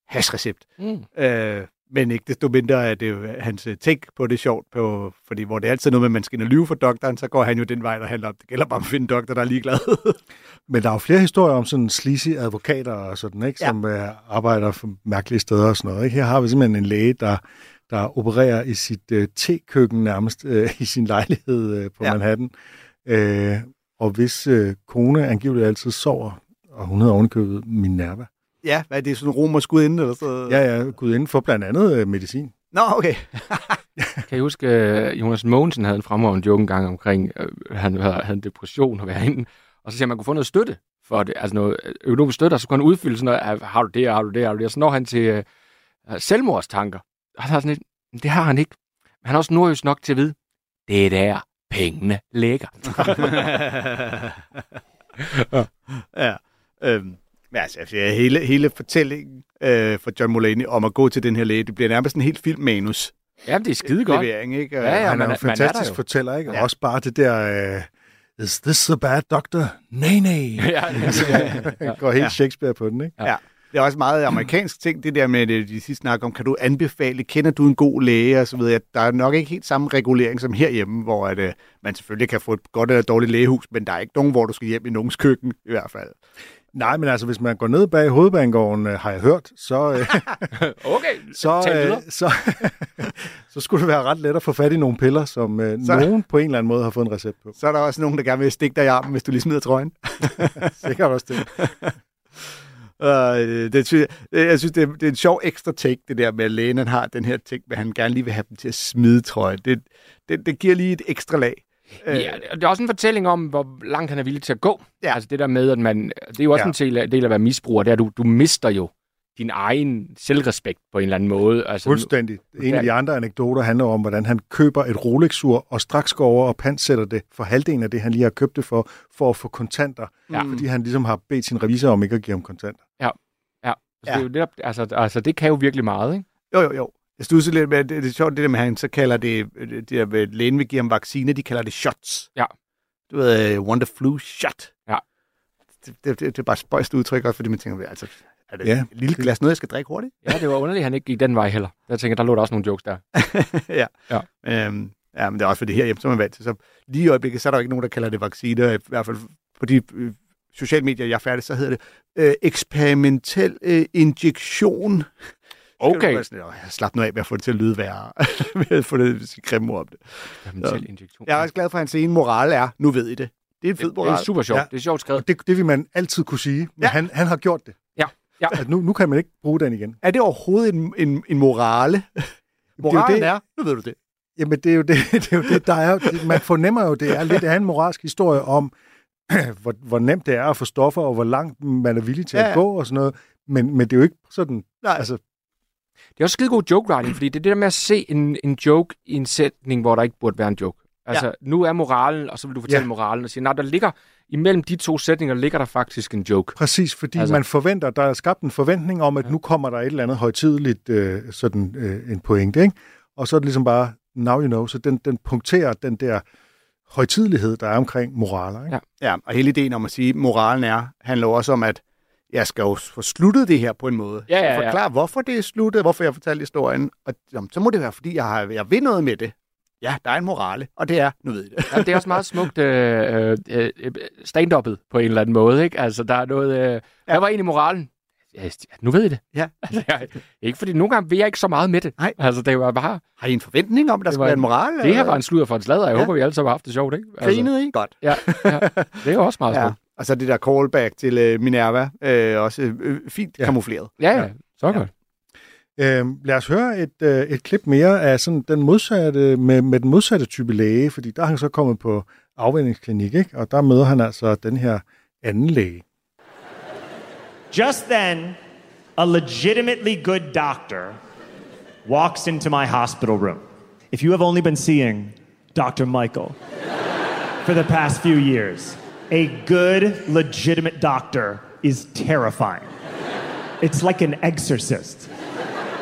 Speaker 5: hashrecept.
Speaker 4: Mm.
Speaker 5: Øh, men ikke desto mindre er det jo hans øh, take på det sjovt, på, fordi hvor det er altid noget med, at man skal lyve for doktoren, så går han jo den vej, der handler om, det gælder bare om at finde en doktor, der er ligeglad.
Speaker 3: Men der er jo flere historier om sådan sleazy advokater og sådan, ikke? Som ja. arbejder for mærkelige steder og sådan noget. Ikke? Her har vi simpelthen en læge, der, der opererer i sit øh, tekøkken nærmest øh, i sin lejlighed øh, på
Speaker 5: ja.
Speaker 3: Manhattan. Øh, og hvis øh, kone angiveligt altid sover, og hun hedder ovenikøbet Minerva.
Speaker 5: Ja, hvad er det, sådan en romersk gudinde eller så?
Speaker 3: Ja, ja, gud inden for blandt andet øh, medicin.
Speaker 5: Nå, okay.
Speaker 4: Kan I huske, øh, Jonas Mogensen havde en fremragende joke engang omkring, øh, han havde, havde en depression og være inde, og så siger man kunne få noget støtte for det, altså noget øh, økonomisk støtte, og så kunne han udfylde sådan noget, "Ah, har du det, har du det, har du det, og så når han til øh, selvmordstanker. Og han har sådan lidt, det har han ikke. Men han er også nordjysk nok til at vide, det er der pengene ligger.
Speaker 5: ja. Øhm, men altså, hele, hele fortællingen øh, for John Mulaney om at gå til den her læge, det bliver nærmest en helt filmmanus
Speaker 4: Jamen, det er skide godt.
Speaker 5: levering, ikke?
Speaker 4: Ja, ja,
Speaker 3: han er
Speaker 4: er- man er
Speaker 3: fantastisk
Speaker 4: jo.
Speaker 3: fortæller, ikke?
Speaker 5: Ja.
Speaker 3: Og også bare det der, øh, is this the bad doctor? Nej, nej.
Speaker 4: ja, ja, ja.
Speaker 3: Går helt
Speaker 5: Ja.
Speaker 3: Shakespeare på den, ikke?
Speaker 5: Ja. Det er også meget amerikansk ting, det der med det, de sidste snak om, kan du anbefale, kender du en god læge og så videre. Der er nok ikke helt samme regulering som herhjemme, hvor at, øh, man selvfølgelig kan få et godt eller dårligt lægehus, men der er ikke nogen, hvor du skal hjem i nogens køkken i hvert fald.
Speaker 3: Nej, men altså, hvis man går ned bag hovedbanegården, øh, har jeg hørt, så, øh,
Speaker 4: Okay,
Speaker 3: så, øh, så, så skulle det være ret let at få fat i nogle piller, som øh,
Speaker 5: Så-
Speaker 3: nogen på en eller anden måde har fået en recept på.
Speaker 5: Så er der også nogen, der gerne vil stikke dig i armen, hvis du lige smider trøjen.
Speaker 3: Sikkert også det.
Speaker 5: Uh, det synes, jeg, jeg synes, det er, det er en sjov ekstra take, det der med, at lægen han har den her ting, at han gerne lige vil have dem til at smide trøjen. Det, det, det giver lige et ekstra lag. Øh,
Speaker 4: Ja, det er også en fortælling om, hvor langt han er villig til at gå.
Speaker 5: Ja.
Speaker 4: Altså det der med, at man... Det er jo også
Speaker 3: Ja.
Speaker 4: en del af, del af at være misbruger, det er, at du, du mister jo din egen selvrespekt på en eller anden måde. Altså,
Speaker 3: Fuldstændig. En af de andre anekdoter handler om, hvordan han køber et Rolex-ur, og straks går over og pantsætter det for halvdelen af det, han lige har købt det for, for at få kontanter.
Speaker 4: Ja.
Speaker 3: Fordi han ligesom har bedt sin revisor om ikke at give ham kontanter.
Speaker 4: Ja. Så det, er jo netop, altså, altså, det kan jo virkelig meget, ikke?
Speaker 5: Jo, jo, jo. Jeg studser lidt med, det, det er sjovt, det der med, at han så kalder det, øh, det der lægen vil give ham vaccine, de kalder det shots.
Speaker 4: Ja.
Speaker 5: Du ved, uh, Wonder Flu shot.
Speaker 4: Ja.
Speaker 5: Det, det, det, det er bare spøjst udtryk også, fordi man tænker, altså, er det
Speaker 3: Ja.
Speaker 5: et lille glas noget, jeg skal drikke hurtigt?
Speaker 4: Ja, det var underligt, at han ikke gik den vej heller. Jeg tænker, der lå der også nogle jokes der.
Speaker 5: ja.
Speaker 4: Ja.
Speaker 5: Øhm, ja, men det er også fordi herhjemme, så er man vant til. Så lige i øjeblikket, så er der jo ikke nogen, der kalder det vaccine. I hvert fald på de øh, sociale medier, jeg er færdig, så hedder det øh, eksperimentel øh, injektion.
Speaker 4: Okay.
Speaker 5: Sådan, "Åh, Slap nu af med at få det til at lyde værre. med at få det sige grimme om det.
Speaker 4: Mental injektion.
Speaker 5: Jeg er også glad for, at hans ene moral er, nu ved I det. Det er en fed
Speaker 4: det, det
Speaker 5: moral.
Speaker 4: er super sjovt.
Speaker 3: Ja.
Speaker 4: Det er sjovt skrevet.
Speaker 3: Og det, det vil man altid kunne sige, men
Speaker 5: Ja.
Speaker 3: han, han har gjort det.
Speaker 4: Ja. Ja.
Speaker 3: At nu, nu kan man ikke bruge den igen.
Speaker 5: Er det overhovedet en, en, en morale? Moralen
Speaker 3: det.
Speaker 5: er, nu ved du det.
Speaker 3: Jamen, det er jo det, det, er jo det der er. Det, man fornemmer jo, det er lidt af en moralsk historie om, hvor, hvor nemt det er at få stoffer, og hvor langt man er villig til
Speaker 5: Ja,
Speaker 3: at gå og sådan noget. Men, men det er jo ikke sådan...
Speaker 5: Nej.
Speaker 3: Altså,
Speaker 4: Det er også skide god joke writing, fordi det er det der med at se en, en joke i en sætning, hvor der ikke burde være en joke. Altså, ja. nu er moralen, og så vil du fortælle ja. Moralen og sige, nej, der ligger, imellem de to sætninger ligger der faktisk en joke.
Speaker 3: Præcis, fordi
Speaker 4: Altså-
Speaker 3: man forventer, der er skabt en forventning om, at
Speaker 4: Ja.
Speaker 3: nu kommer der et eller andet højtideligt øh, sådan øh, en pointe, ikke? Og så er det ligesom bare, now you know, så den, den punkterer den der højtidelighed, der er omkring moraler, ikke?
Speaker 4: Ja.
Speaker 5: Ja, og hele ideen om at sige, at moralen er, handler også om, at jeg skal jo få sluttet det her på en måde.
Speaker 4: Ja, ja, ja.
Speaker 5: skal forklare, hvorfor det er sluttet, hvorfor jeg fortalte historien. Og jamen, så må det være, fordi jeg, har, jeg vil noget med det. Ja, der er en morale, og det er, nu ved I det.
Speaker 4: Ja, det er også meget smukt øh, øh, øh, stand-uppet på en eller anden måde, ikke? Altså, der er noget... Øh, hvad var egentlig moralen? Ja, nu ved I det.
Speaker 5: Ja.
Speaker 4: Altså, jeg, ikke fordi nogle gange vil jeg ikke så meget med det.
Speaker 5: Nej.
Speaker 4: Altså, det var bare...
Speaker 5: Har I en forventning om, at der skal være
Speaker 4: en-
Speaker 5: moral?
Speaker 4: Det her var en sludder for en sladder. Jeg
Speaker 5: Ja.
Speaker 4: håber, vi alle sammen har haft det sjovt, ikke? Altså,
Speaker 5: Grinede I? Godt.
Speaker 4: ja, ja, det er også meget
Speaker 5: Ja. Og så det der callback til øh, Minerva, øh, også øh, fint
Speaker 3: Ja.
Speaker 5: kamufleret.
Speaker 4: Ja, ja, så godt.
Speaker 3: Øhm, lad os høre et, øh, et klip mere af sådan den modsatte, med, med den modsatte type læge, fordi der er han så kommet på afvændingsklinik, ikke? og der møder han altså den her anden læge.
Speaker 6: Just then, a legitimately good doctor walks into my hospital room. If you have only been seeing Dr. Michael for the past few years, a good, legitimate doctor is terrifying. It's like an exorcist.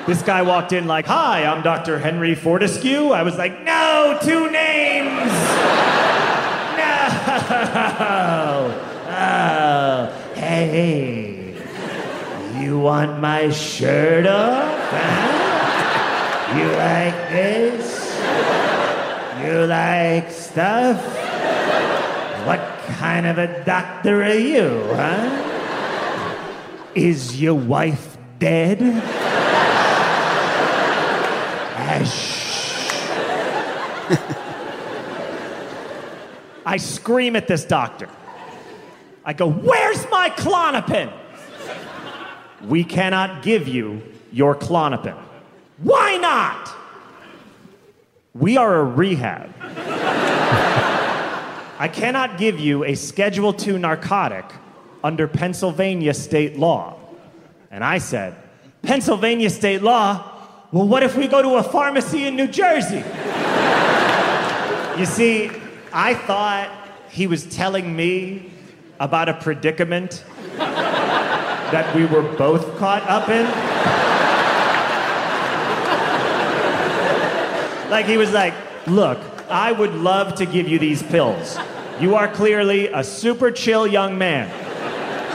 Speaker 6: This guy walked in like, Hi, I'm Dr. Henry Fortescue. I was like, No, two names. No. Oh, hey. You want my shirt off? Huh? You like this? You like stuff? Kind of a doctor are you, huh? Is your wife dead? I scream at this doctor. I go, Where's my Clonopin? We cannot give you your Clonopin. Why not? We are a rehab. I cannot give you a Schedule II narcotic under Pennsylvania state law. And I said, Pennsylvania state law? Well, what if we go to a pharmacy in New Jersey? you see, I thought he was telling me about a predicament that we were both caught up in. Like he was like, look, I would love to give you these pills. You are clearly a super chill young man,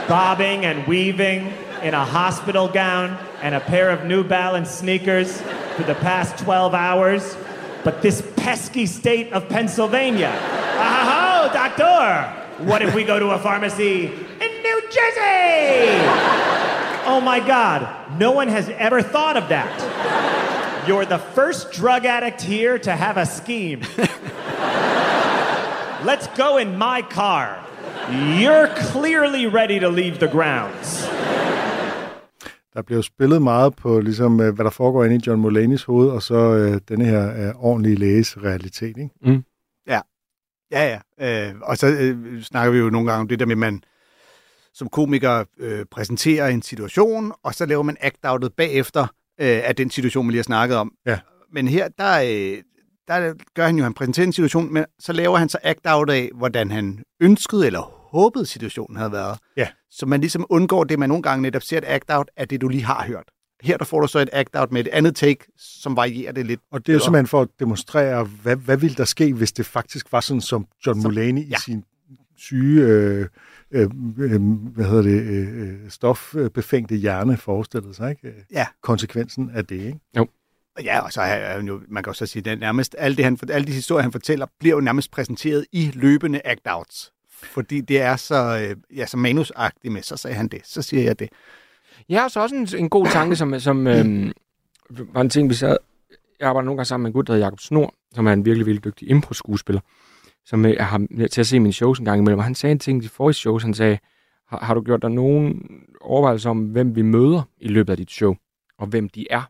Speaker 6: bobbing and weaving in a hospital gown and a pair of New Balance sneakers for the past 12 hours. But this pesky state of Pennsylvania. Oh, doctor! What if we go to a pharmacy in New Jersey? Oh my God, no one has ever thought of that. You're the first drug addict here to have a scheme. Let's go in my car. You're clearly ready to leave the grounds.
Speaker 3: Der bliver spillet meget på, ligesom, øh, hvad der foregår inde i John Mulaney's hoved, og så øh, denne her øh, ordentlige læges realitet. Ikke?
Speaker 5: Ja, ja. Øh, og så øh, snakker vi jo nogle gange om det der med, at man som komiker øh, præsenterer en situation, og så laver man act-outet bagefter øh, af den situation, man lige har snakket om.
Speaker 3: Ja.
Speaker 5: Men her, der, øh, der gør han jo, han præsenterer en situation, men så laver han så act-out af, hvordan han ønskede eller håbede situationen havde været.
Speaker 3: Ja.
Speaker 5: Så man ligesom undgår det, man nogle gange netop ser et act-out af det, du lige har hørt. Her der får du så et act-out med et andet take, som varierer det lidt.
Speaker 3: Og det er jo simpelthen for at demonstrere, hvad, hvad ville der ske, hvis det faktisk var sådan, som John
Speaker 5: Som-
Speaker 3: Mulaney
Speaker 5: ja.
Speaker 3: i sin syge, øh, øh, øh, hvad hedder det, øh, øh, stofbefængte hjerne forestillede sig, ikke? Øh,
Speaker 5: Ja.
Speaker 3: Konsekvensen af det, ikke?
Speaker 5: Ja, og så er han jo, man kan jo så sige, at nærmest alle, det, han, alle de historier, han fortæller, bliver jo nærmest præsenteret i løbende act-outs. Fordi det er så, ja, så manusagtigt med, så sagde han det, så siger jeg det.
Speaker 4: Jeg har så også en, en god tanke, som, som øhm, var en ting, vi sad... Jeg arbejder nogle gange sammen med en gut, der hedder Jacob Snor, som er en virkelig, virkelig dygtig impro-skuespiller, som øh, jeg har med til at se mine shows en gang imellem. Og han sagde en ting i forrige shows, han sagde, har, har du gjort dig nogen overvejelser om, hvem vi møder i løbet af dit show, og hvem de er?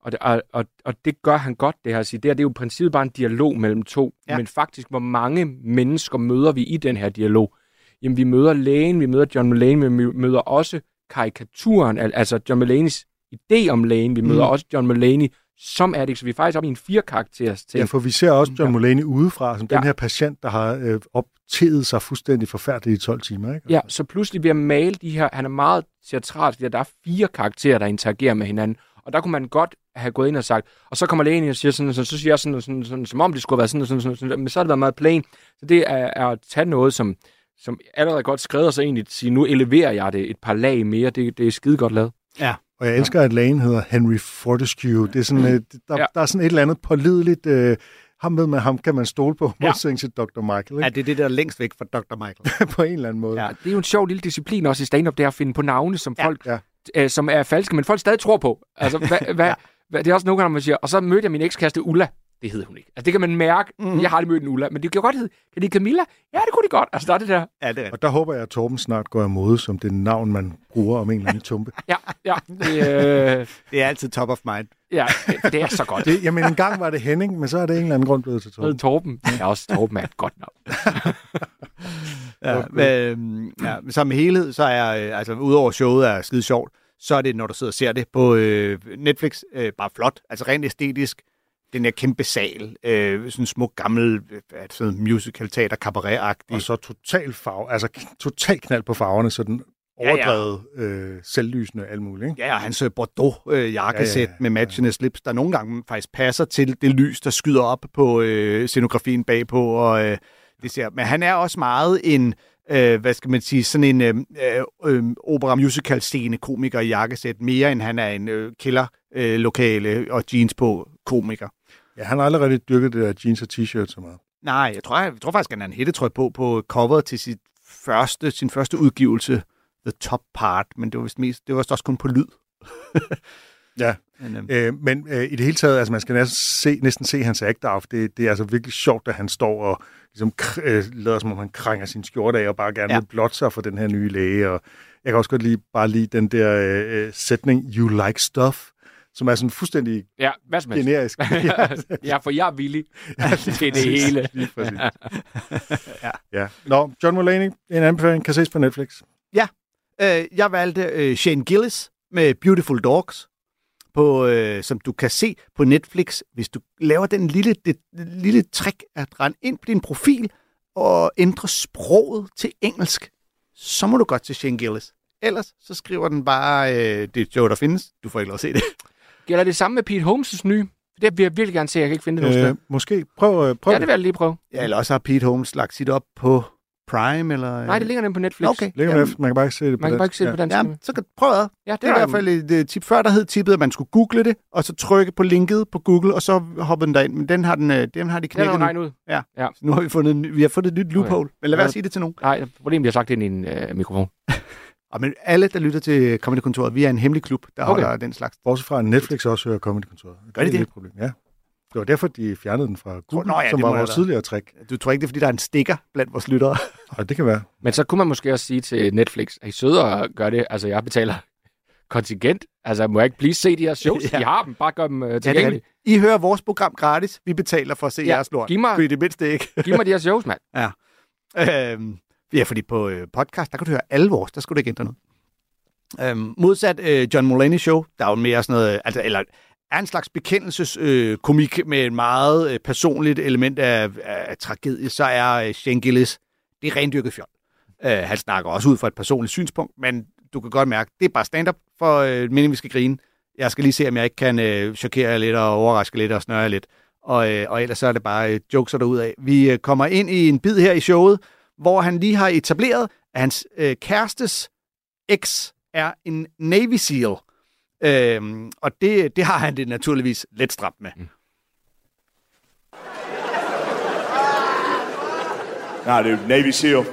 Speaker 4: Og det, og, og, og det gør han godt, det her at sige. Det, her, det er jo i princippet bare en dialog mellem to.
Speaker 5: Ja.
Speaker 4: Men faktisk, hvor mange mennesker møder vi i den her dialog? Jamen, vi møder lægen, vi møder John Mulaney, men vi møder også karikaturen, al- altså John Mulaney's idé om lægen. Vi møder
Speaker 3: Mm.
Speaker 4: også John Mulaney som addict, så vi er faktisk oppe i en fire-karakteres ting.
Speaker 3: Ja, for vi ser også John
Speaker 4: Ja.
Speaker 3: Mulaney udefra, som ja.
Speaker 4: Ja.
Speaker 3: den her patient, der har øh, opteget sig fuldstændig forfærdeligt i 12 timer, ikke?
Speaker 4: Ja, så pludselig ved at male de her, han er meget teatralsk, der er fire karakterer, der interagerer med hinanden, og der kunne man godt have gået ind og sagt, og så kommer lægen ind og siger sådan, sådan, så siger jeg sådan, sådan, sådan, som om det skulle have været sådan, sådan, sådan, sådan, men så har det været meget plain. Så det er, er at tage noget, som, som allerede er godt skrevet, og så egentlig sige, nu eleverer jeg det et par lag mere, det, det er skide godt lavet.
Speaker 3: Og jeg elsker, at lægen hedder Henry Fortescue. Det er sådan, øh, der, ja.
Speaker 4: Ja.
Speaker 3: der er sådan et eller andet pålideligt... Øh, ham ved man, ham kan man stole på,
Speaker 4: Ja.
Speaker 3: modsætning til Dr. Michael,
Speaker 5: Ja,
Speaker 3: ikke?
Speaker 5: det er det, der er længst væk fra Dr. Michael.
Speaker 3: på en eller anden måde.
Speaker 5: Ja.
Speaker 4: Det er jo en sjov lille disciplin også i stand-up, det er at finde på navne, som
Speaker 5: Ja,
Speaker 4: folk,
Speaker 3: ja.
Speaker 4: Øh, som er falske, men folk stadig tror på. Altså, hvad, hvad,
Speaker 5: Ja.
Speaker 4: hvad, det er også nogle gange, man siger, og så mødte jeg min ekskæreste Ulla. Det hed hun ikke. Altså, det kan man mærke. Mm-hmm. Jeg har aldrig mødt en Ulla, men det kan jo godt hedde, kan det Camilla? Ja, det kunne de godt. Altså, der er det der.
Speaker 5: Ja, det er
Speaker 3: Og der håber jeg, at Torben snart går af mode som det navn, man bruger om en eller anden tumpe.
Speaker 4: Ja, ja. Det, øh,
Speaker 5: Det er altid top of mind.
Speaker 4: ja, det, det er så godt.
Speaker 3: Det, jamen, engang var det Henning, men så er det en eller anden grund blevet til Torben.
Speaker 4: Torben. Ja, også Torben er et godt navn.
Speaker 5: Ja, men, ja, men som helhed, så er, øh, altså udover showet er skide sjovt, så er det, når du sidder og ser det på øh, Netflix, øh, bare flot. Altså rent æstetisk, den her kæmpe sal, øh, sådan en smuk gammel øh, sådan musical teater cabaret
Speaker 3: Og så total farve, altså total knald på farverne, så den
Speaker 5: Ja, ja.
Speaker 3: overdrevet øh, selvlysende alt muligt. Ikke?
Speaker 5: Ja, og hans øh, Bordeaux-jakkesæt
Speaker 3: Ja,
Speaker 5: ja,
Speaker 3: ja,
Speaker 5: ja, med matchende slips, der nogle gange faktisk passer til det lys, der skyder op på øh, scenografien bagpå. Og, øh, det ser. Men han er også meget en, øh, hvad skal man sige, sådan en øh, øh, opera musical scene komiker i jakkesæt, mere end han er en øh, killer øh, lokale og jeans på komiker.
Speaker 3: Ja, han har aldrig rigtig dyrket det der jeans og t-shirt så meget.
Speaker 5: Nej, jeg tror, jeg, jeg tror faktisk, han har en hættetrøje på på coveret til sit første, sin første udgivelse, The Top Part, men det var vist mest, det var også kun på lyd.
Speaker 3: Ja,
Speaker 5: Men, øh,
Speaker 3: øh, men øh, i det hele taget, altså man skal næsten se, næsten se hans act off. Det, det er altså virkelig sjovt, at han står og ligesom, øh, lader som om han krænger sin skjorte af og bare gerne
Speaker 5: Ja.
Speaker 3: vil blotte sig for den her nye læge. Og jeg kan også godt lide, bare lide den der øh, øh, sætning, you like stuff, som er sådan fuldstændig
Speaker 4: Ja, hvad som
Speaker 3: generisk. ja,
Speaker 4: ja, for jeg er villig. det er det hele.
Speaker 3: Lige præcis. ja. ja. Nå, John Mulaney, en anbefaling, kan ses på Netflix.
Speaker 5: Øh, jeg valgte øh, Shane Gillis med Beautiful Dogs, på, øh, som du kan se på Netflix, hvis du laver den lille, det, lille trick at rende ind på din profil og ændre sproget til engelsk, så må du godt til Shane Gillis. Ellers så skriver den bare, øh, det er et show, der findes. Du får ikke lov at se det.
Speaker 4: Gælder det samme med Pete Holmes' nye? Det vil jeg virkelig gerne se. Jeg kan ikke finde det nogen
Speaker 3: Øh,
Speaker 4: øh,
Speaker 3: måske. Prøv, øh, prøv
Speaker 4: Ja, det vil jeg lige prøve.
Speaker 5: Ja, eller også har Pete Holmes lagt sit op på Prime, eller...
Speaker 4: Nej, det ligger nemlig på Netflix.
Speaker 5: Okay.
Speaker 3: Lægger
Speaker 5: Jamen.
Speaker 3: Man kan bare ikke se det på
Speaker 4: Man kan bare ikke se det
Speaker 3: ja.
Speaker 4: på dansk.
Speaker 5: Ja, så kan prøv at.
Speaker 4: Ja,
Speaker 5: Det er i hvert fald et øh, tip. Før der hed tippet, at man skulle google det, og så trykke på linket på Google, og så hoppe den derind. Men den har, den, øh, den har de
Speaker 4: Det er
Speaker 5: knækket
Speaker 4: noget
Speaker 5: nu.
Speaker 4: regn ud.
Speaker 5: Så nu har vi fundet, en- vi har fundet et nyt loophole.
Speaker 4: Okay.
Speaker 5: Men lad være
Speaker 4: Ja.
Speaker 5: at sige det til nogen.
Speaker 4: Nej, problemet er, har sagt det ind i en øh, mikrofon.
Speaker 5: Og men alle, der lytter til Comedy-kontoret, vi er en hemmelig klub, der
Speaker 4: Okay.
Speaker 5: holder den slags.
Speaker 3: Bortset fra, at Netflix også hører Comedy-kontoret.
Speaker 5: Gør de
Speaker 3: er
Speaker 5: det?
Speaker 3: et problem, ja. Det var derfor, de fjernede den fra Google,
Speaker 5: Nå ja,
Speaker 3: som
Speaker 5: det
Speaker 3: var vores tidligere trick.
Speaker 5: Du tror ikke, det er, fordi der er en stikker blandt vores lyttere?
Speaker 3: Og det kan være.
Speaker 4: Men så kunne man måske også sige til Netflix, at I søde og gør det. Altså, jeg betaler kontingent. Altså, må jeg ikke blive se de her shows?
Speaker 5: Ja.
Speaker 4: ja. I har dem. Bare gør dem uh,
Speaker 5: Ja, det
Speaker 4: tilgængelige.
Speaker 5: det. I hører vores program gratis. Vi betaler for at se
Speaker 4: Ja,
Speaker 5: jeres lort.
Speaker 4: giv mig-
Speaker 5: I det mindste ikke?
Speaker 4: Giv mig de her shows, mand.
Speaker 5: Øhm, ja, fordi på øh, podcast, der kan du høre alle vores, der skulle du ikke ændre noget. Øhm, modsat øh, John Mulaney Show, der er jo mere sådan noget, øh, altså, eller er en slags bekendelseskomik øh, komik med et meget øh, personligt element af, af tragedie, så er øh, Shane Gillis, det er rendyrket fjol. Øh, han snakker også ud fra et personligt synspunkt, men du kan godt mærke, det er bare stand-up for øh, meningen, vi skal grine. Jeg skal lige se, om jeg ikke kan øh, chokere jer lidt og overraske lidt og snøre jer lidt. Og, øh, og ellers så er det bare øh, jokes derud af. Vi øh, kommer ind i en bid her i showet, hvor han lige har etableret, at hans øh, kærestes eks er en Navy SEAL. Øhm, og det, det har han det naturligvis lidt stramt med.
Speaker 7: Nah, dude, Navy SEAL.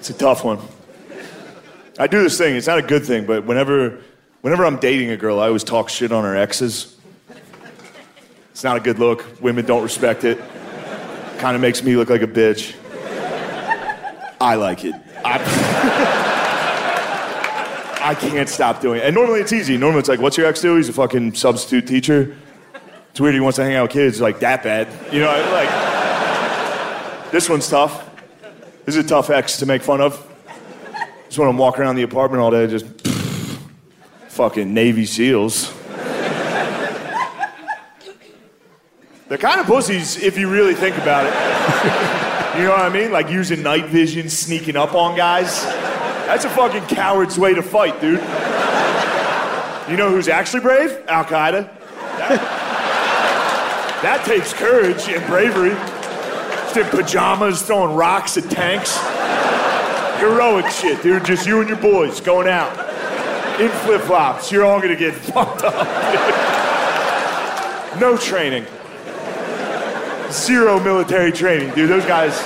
Speaker 7: It's a tough one. I do this thing. It's not a good thing, but whenever, whenever I'm dating a girl, I always talk shit on her exes. It's not a good look. Women don't respect it. Kind of makes me look like a bitch. I like it. I, I can't stop doing it. And normally it's easy. Normally it's like, what's your ex do? He's a fucking substitute teacher. It's weird he wants to hang out with kids like that bad. You know, like this one's tough. This is a tough ex to make fun of. Just when I'm walking around the apartment all day, just fucking Navy SEALs. They're kind of pussies if you really think about it. you know what I mean? Like using night vision, sneaking up on guys. That's a fucking coward's way to fight, dude. You know who's actually brave? Al Qaeda. That, that takes courage and bravery. Just in pajamas, throwing rocks at tanks. Heroic shit, dude. Just you and your boys going out in flip flops. You're all gonna get fucked up. dude. No training. Zero military training, dude. Those guys,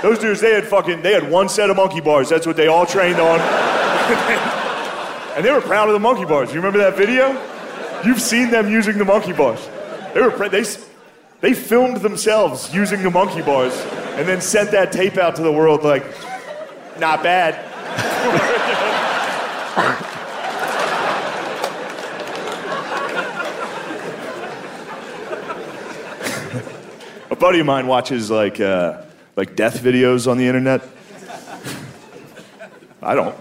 Speaker 7: those dudes, they had fucking, they had one set of monkey bars. That's what they all trained on. and they were proud of the monkey bars. You remember that video? You've seen them using the monkey bars. They were, they, they filmed themselves using the monkey bars and then sent that tape out to the world like, not bad. buddy of mine watches like uh, like death videos on the internet. I don't.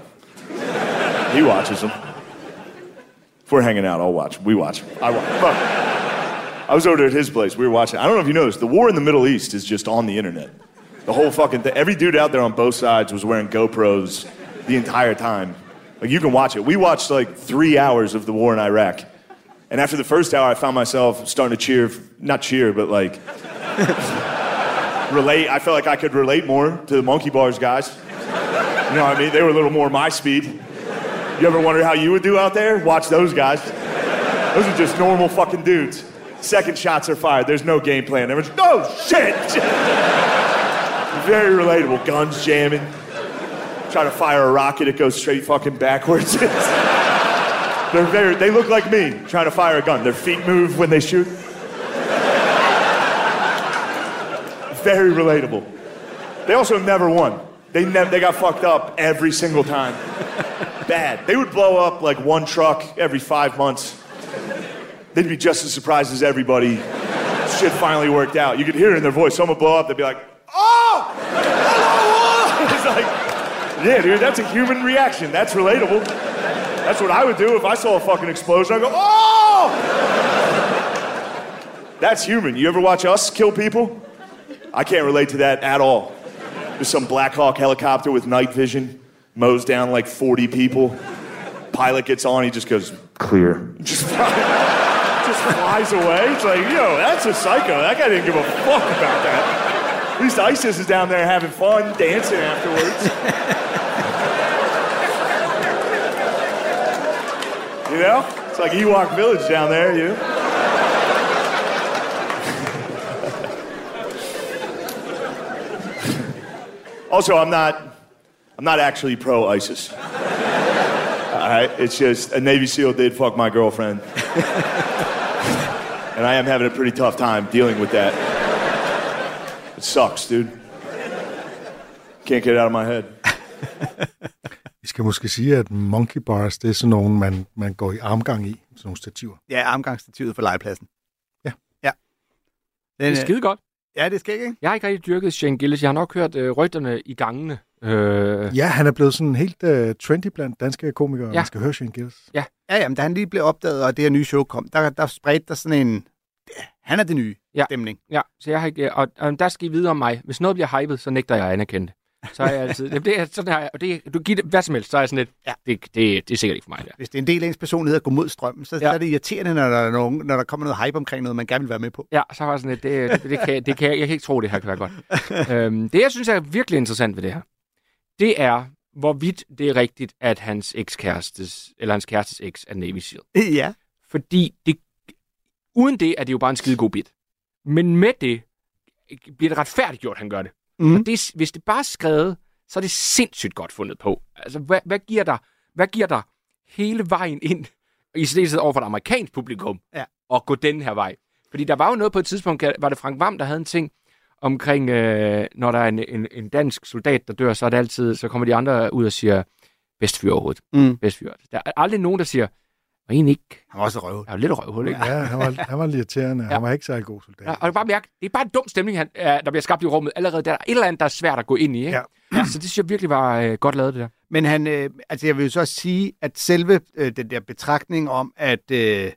Speaker 7: He watches them. If we're hanging out, I'll watch. We watch. I watch. Fuck. I was over at his place. We were watching. I don't know if you noticed. The war in the Middle East is just on the internet. The whole fucking thing. Every dude out there on both sides was wearing GoPros the entire time. Like you can watch it. We watched like three hours of the war in Iraq. And after the first hour, I found myself starting to cheer, not cheer, but like relate. I felt like I could relate more to the monkey bars guys. You know what I mean? They were a little more my speed. You ever wonder how you would do out there? Watch those guys. Those are just normal fucking dudes. Second shots are fired. There's no game plan. Everyone's, oh shit! Very relatable. Guns jamming. Try to fire a rocket, it goes straight fucking backwards. They're very, they look like me trying to fire a gun. Their feet move when they shoot. Very relatable. They also never won. They, nev- they got fucked up every single time. Bad. They would blow up like one truck every five months. They'd be just as surprised as everybody. Shit finally worked out. You could hear it in their voice. Someone blow up, they'd be like, oh! It's like, yeah, dude, that's a human reaction. That's relatable. That's what I would do if I saw a fucking explosion. I'd go, oh! That's human. You ever watch us kill people? I can't relate to that at all. There's some Black Hawk helicopter with night vision, mows down like 40 people. Pilot gets on, he just goes, clear. Just, just flies away. It's like, yo, that's a psycho. That guy didn't give a fuck about that. At least ISIS is down there having fun, dancing afterwards. You know? It's like Ewok Village down there, you know? Also, I'm not I'm not actually pro ISIS. All right? It's just a Navy SEAL did fuck my girlfriend. and I am having a pretty tough time dealing with that. It sucks, dude. Can't get it out of my head.
Speaker 3: Vi skal måske sige, at monkey bars, det er sådan nogle, man, man går i armgang i, sådan nogle stativer.
Speaker 5: Ja, armgangsstativet for legepladsen.
Speaker 3: Ja.
Speaker 5: Ja.
Speaker 4: Det
Speaker 5: Den,
Speaker 4: er skide godt.
Speaker 5: Ja, det skal ikke.
Speaker 4: Jeg har ikke rigtig dyrket Shane Gillis. Jeg har nok hørt øh, rygterne i gangene. Øh,
Speaker 3: Ja, han er blevet sådan helt uh, trendy blandt danske komikere, ja.
Speaker 4: Ja.
Speaker 3: man skal høre Shane Gillis.
Speaker 5: Ja, jamen, da han lige blev opdaget, og det her nye show kom, der, der spredte der sådan en... Han er det nye
Speaker 4: Ja.
Speaker 5: stemning.
Speaker 4: Ja, så jeg har ikke, og, og der skal I vide om mig. Hvis noget bliver hypet, så nægter jeg at anerkende det. Så er jeg altid, det, det er sådan her, og det, du giver det hvad som helst, så er jeg sådan lidt,
Speaker 5: Ja.
Speaker 4: det, det, det er sikkert ikke for mig der.
Speaker 5: Hvis det er en del af ens personlighed at gå mod strømmen, så, ja. så er det irriterende, når der, er nogen, når der kommer noget hype omkring noget, man gerne vil være med på.
Speaker 4: Ja, så var jeg sådan lidt, det, det, det, kan, det kan, jeg kan ikke tro, det her kan være godt. øhm, det, jeg synes er virkelig interessant ved det her, det er, hvorvidt det er rigtigt, at hans ekskærestes, eller hans kærestes eks er Navy SEAL.
Speaker 5: ja.
Speaker 4: Fordi det, uden det er det jo bare en skide god bit. Men med det bliver det retfærdigt gjort, at han gør det. Mm. Og det, hvis det bare er skrevet, så er det sindssygt godt fundet på. Altså, hvad, hvad, giver dig, hvad giver dig hele vejen ind, i stedet over for et amerikansk publikum,
Speaker 5: Ja.
Speaker 4: at gå den her vej? Fordi der var jo noget på et tidspunkt, var det Frank Vam, der havde en ting omkring, øh, når der er en, en, en dansk soldat, der dør, så er det altid, så kommer de andre ud og siger, bedst fyr overhovedet.
Speaker 5: Mm.
Speaker 4: Bedst fyr. Der er aldrig nogen, der siger, og egentlig ikke,
Speaker 5: Han var også røv.
Speaker 4: er jo lidt røvhul, ikke?
Speaker 3: Ja, han var, han var lidt irriterende. Ja. Han var ikke særlig god soldat.
Speaker 4: Ja, og det bare mærke, det er bare en dum stemning, han, der bliver skabt i rummet allerede. Der er et eller andet, der er svært at gå ind i. Ikke?
Speaker 3: Ja.
Speaker 4: Ja. Så det synes jeg virkelig var øh, godt lavet, det der.
Speaker 5: Men han, øh, altså jeg vil jo så også sige, at selve øh, den der betragtning om, at øh,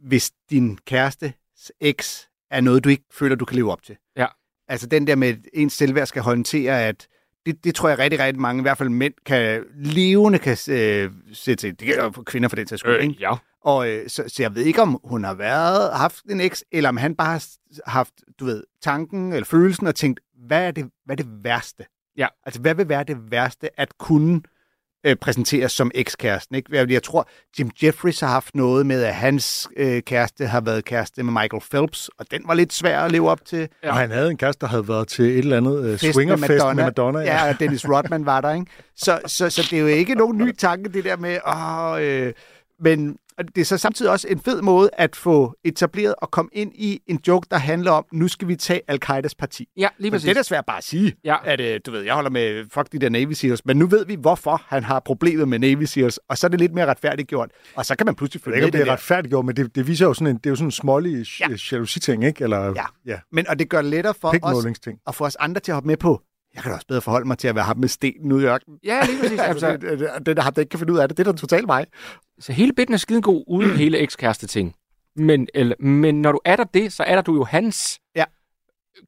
Speaker 5: hvis din kæreste eks er noget, du ikke føler, du kan leve op til.
Speaker 4: Ja.
Speaker 5: Altså den der med, at ens selvværd skal håndtere, at det, det tror jeg rigtig, rigtig mange, i hvert fald mænd, kan levende kan øh, sætte sig. Det gælder for kvinder for den sags skyld, ikke?
Speaker 4: ja.
Speaker 5: Og øh, så, så jeg ved ikke, om hun har været haft en eks, eller om han bare har haft, du ved, tanken eller følelsen og tænkt, hvad er det, hvad er det værste?
Speaker 4: Ja.
Speaker 5: Altså, hvad vil være det værste at kunne øh, præsenteres som ekskæresten? Ikke? Jeg, jeg tror, Jim Jeffries har haft noget med, at hans øh, kæreste har været kæreste med Michael Phelps, og den var lidt svær at leve op til.
Speaker 3: Ja. Og han havde en kæreste, der havde været til et eller andet uh,
Speaker 5: Fest
Speaker 3: swingerfest med Madonna.
Speaker 5: Ja, og Dennis Rodman var der, ikke? Så, så, så det er jo ikke nogen ny tanke, det der med, åh, øh, Men det er så samtidig også en fed måde at få etableret og komme ind i en joke, der handler om, nu skal vi tage al-Qaidas parti.
Speaker 4: Ja, lige
Speaker 5: Men
Speaker 4: præcis.
Speaker 5: det er da svært bare at sige,
Speaker 4: Ja.
Speaker 5: at øh, du ved, jeg holder med fuck de der Navy Seals, men nu ved vi, hvorfor han har problemet med Navy Seals, og så er det lidt mere retfærdigt gjort, og så kan man pludselig
Speaker 3: Det
Speaker 5: følge
Speaker 3: er
Speaker 5: med
Speaker 3: ikke, det
Speaker 5: det
Speaker 3: er retfærdiggjort, men det, det viser jo sådan en, det er jo sådan en smålig
Speaker 5: Ja.
Speaker 3: ja. jalousi-ting, ikke? Eller,
Speaker 5: Ja.
Speaker 3: ja.
Speaker 5: Men, og det gør det lettere for os at få os andre til at hoppe med på, jeg kan da også bedre forholde mig til at være ham med stenen ude i ørkenen.
Speaker 4: Ja, lige præcis.
Speaker 5: Altså, det, der ham, der ikke kan finde ud af det, det er da totalt mig.
Speaker 4: så hele bitten er skiden god uden hele ekskæreste ting. Men, eller, men når du er der det, så er der du jo hans
Speaker 5: Ja.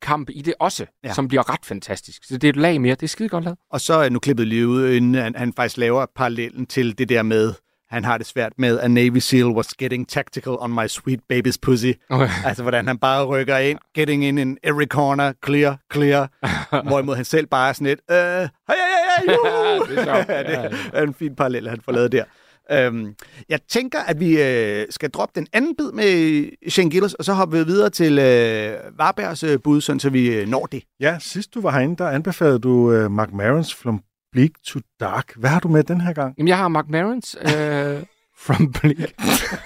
Speaker 4: kamp i det også,
Speaker 5: Ja.
Speaker 4: ja. som bliver ret fantastisk. Så det er et lag mere. Det er skide godt lavet.
Speaker 5: Og så er nu klippet lige ud, inden han, han faktisk laver parallellen til det der med, han har det svært med, a Navy SEAL was getting tactical on my sweet baby's pussy.
Speaker 4: Okay.
Speaker 5: Altså, hvordan han bare rykker ind, getting in in every corner, clear, clear. Hvorimod han selv bare er sådan lidt, øh, hej, hej, juhu!
Speaker 4: Det er.
Speaker 5: Ja, det er en fin parallel, han får lavet der. Øhm, jeg tænker, at vi øh, skal droppe den anden bid med Shane Gillis, og så hoppe vi videre til øh, Varbergs øh, bud, sådan, så vi øh, når det.
Speaker 3: Ja, sidst du var herinde, der anbefalede du uh, Mark Marons From Bleak to Dark. Hvad har du med den her gang?
Speaker 4: Jamen, jeg har Mark Marons øh, From Bleak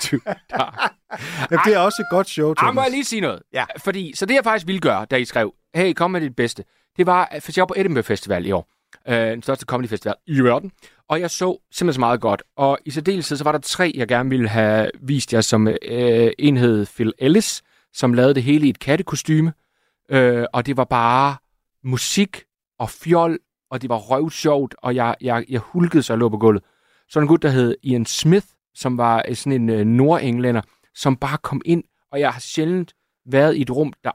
Speaker 4: to Dark.
Speaker 3: Ja, det er også et godt show,
Speaker 4: Ah,
Speaker 3: Thomas.
Speaker 4: må jeg lige sige noget?
Speaker 5: Ja.
Speaker 4: Fordi, så det jeg faktisk ville gøre, da I skrev, hey, kom med dit bedste, det var, for jeg var på Edinburgh Festival i år. Øh, den største comedy festival i verden. Og jeg så simpelthen så meget godt. Og i særdeleshed, så var der tre, jeg gerne ville have vist jer, som øh, en hed Phil Ellis, som lavede det hele i et kattekostyme. Øh, og det var bare musik og fjol, og det var røvsjovt, og jeg, jeg, jeg hulkede, så jeg lå på gulvet. Så en gut, der hed Ian Smith, som var øh, sådan en øh, nordenglænder, som bare kom ind, og jeg har sjældent været i et rum, der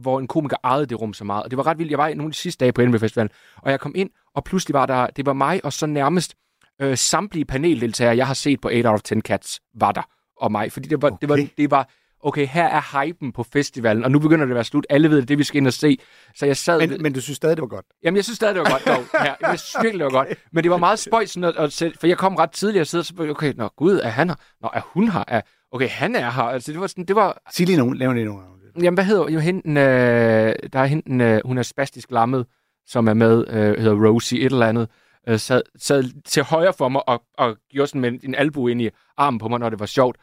Speaker 4: hvor en komiker ejede det rum så meget. Og det var ret vildt. Jeg var i nogle af de sidste dage på NB Festival, og jeg kom ind, og pludselig var der, det var mig, og så nærmest øh, samtlige paneldeltagere, jeg har set på 8 out of 10 Cats, var der, og mig. Fordi det var, okay. det var, det var okay, her er hypen på festivalen, og nu begynder det at være slut. Alle ved det, det vi skal ind og se. Så jeg sad...
Speaker 5: Men, men du synes stadig, det var godt?
Speaker 4: Jamen, jeg synes stadig, det var godt dog. Ja, jeg synes virkelig, det var godt. Men det var meget sådan at, at sætte, for jeg kom ret tidligt og sidder og så, okay, nå gud, er han her? Nå, er hun her? Er, okay, han er her. Altså, det var sådan, det var,
Speaker 5: Sig lige nogen, lav lige nogen.
Speaker 4: jamen, hvad hedder, jo, hende, øh, der er hende, øh, hun er spastisk lammet, som er med, øh, hedder Rosie, et eller andet, øh, sad, sad til højre for mig og, og gjorde sådan med en albu ind i armen på mig, når det var sjovt.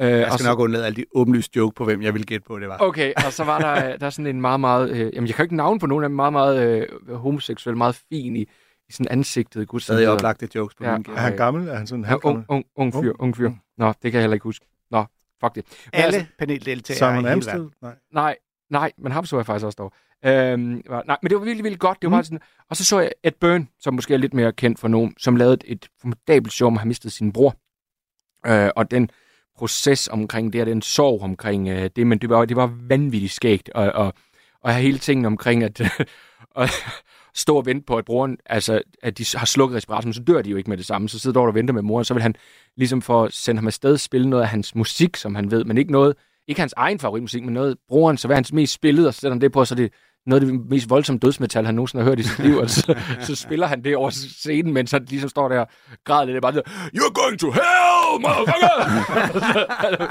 Speaker 4: Øh,
Speaker 5: Jeg
Speaker 4: og
Speaker 5: skal
Speaker 4: så-
Speaker 5: nok undlade alle de åbenlyse joke på, hvem jeg vil gætte på, det var.
Speaker 4: Okay, og så var der, der er sådan en meget, meget... Øh, jamen, jeg kan ikke navn på nogen af dem, meget, meget øh, homoseksuel, meget fin i, i sådan ansigtet. Gud,
Speaker 5: Stadig oplagte jokes på
Speaker 4: Ja.
Speaker 5: min.
Speaker 3: Er han gammel? Er han sådan
Speaker 4: Ja,
Speaker 3: halvgammel?
Speaker 4: ung, ung, ung fyr, ung fyr. Nå, det kan jeg heller ikke huske. Nå, fuck det. Men
Speaker 5: Alle
Speaker 4: altså,
Speaker 5: paneldeltagere
Speaker 3: Simon
Speaker 5: i hele
Speaker 3: Amsted?
Speaker 5: verden.
Speaker 3: Nej.
Speaker 4: nej, nej, men ham så jeg faktisk også dog. Øhm, var- nej, men det var virkelig, virkelig godt. Det var
Speaker 3: Mm.
Speaker 4: sådan, og så så jeg Ed Byrne, som måske er lidt mere kendt for nogen, som lavede et, et formidabelt show om at have mistet sin bror. Øh, og den proces omkring det, og den sorg omkring øh, det, men det var, det var vanvittigt skægt. Og, og, og har hele tingene omkring at at stå og vente på, at broren, altså, at de har slukket respiratoren, så dør de jo ikke med det samme. Så sidder du og venter med moren, så vil han ligesom for at sende ham afsted spille noget af hans musik, som han ved, men ikke noget, ikke hans egen favoritmusik, men noget broren, så hvad hans mest spillet, og så sætter han det på, så det noget af det mest voldsomme dødsmetal, han nogensinde har hørt i sit liv, og så, så spiller han det over scenen, mens han ligesom står der og græder lidt, det er bare You're going to hell, motherfucker! altså,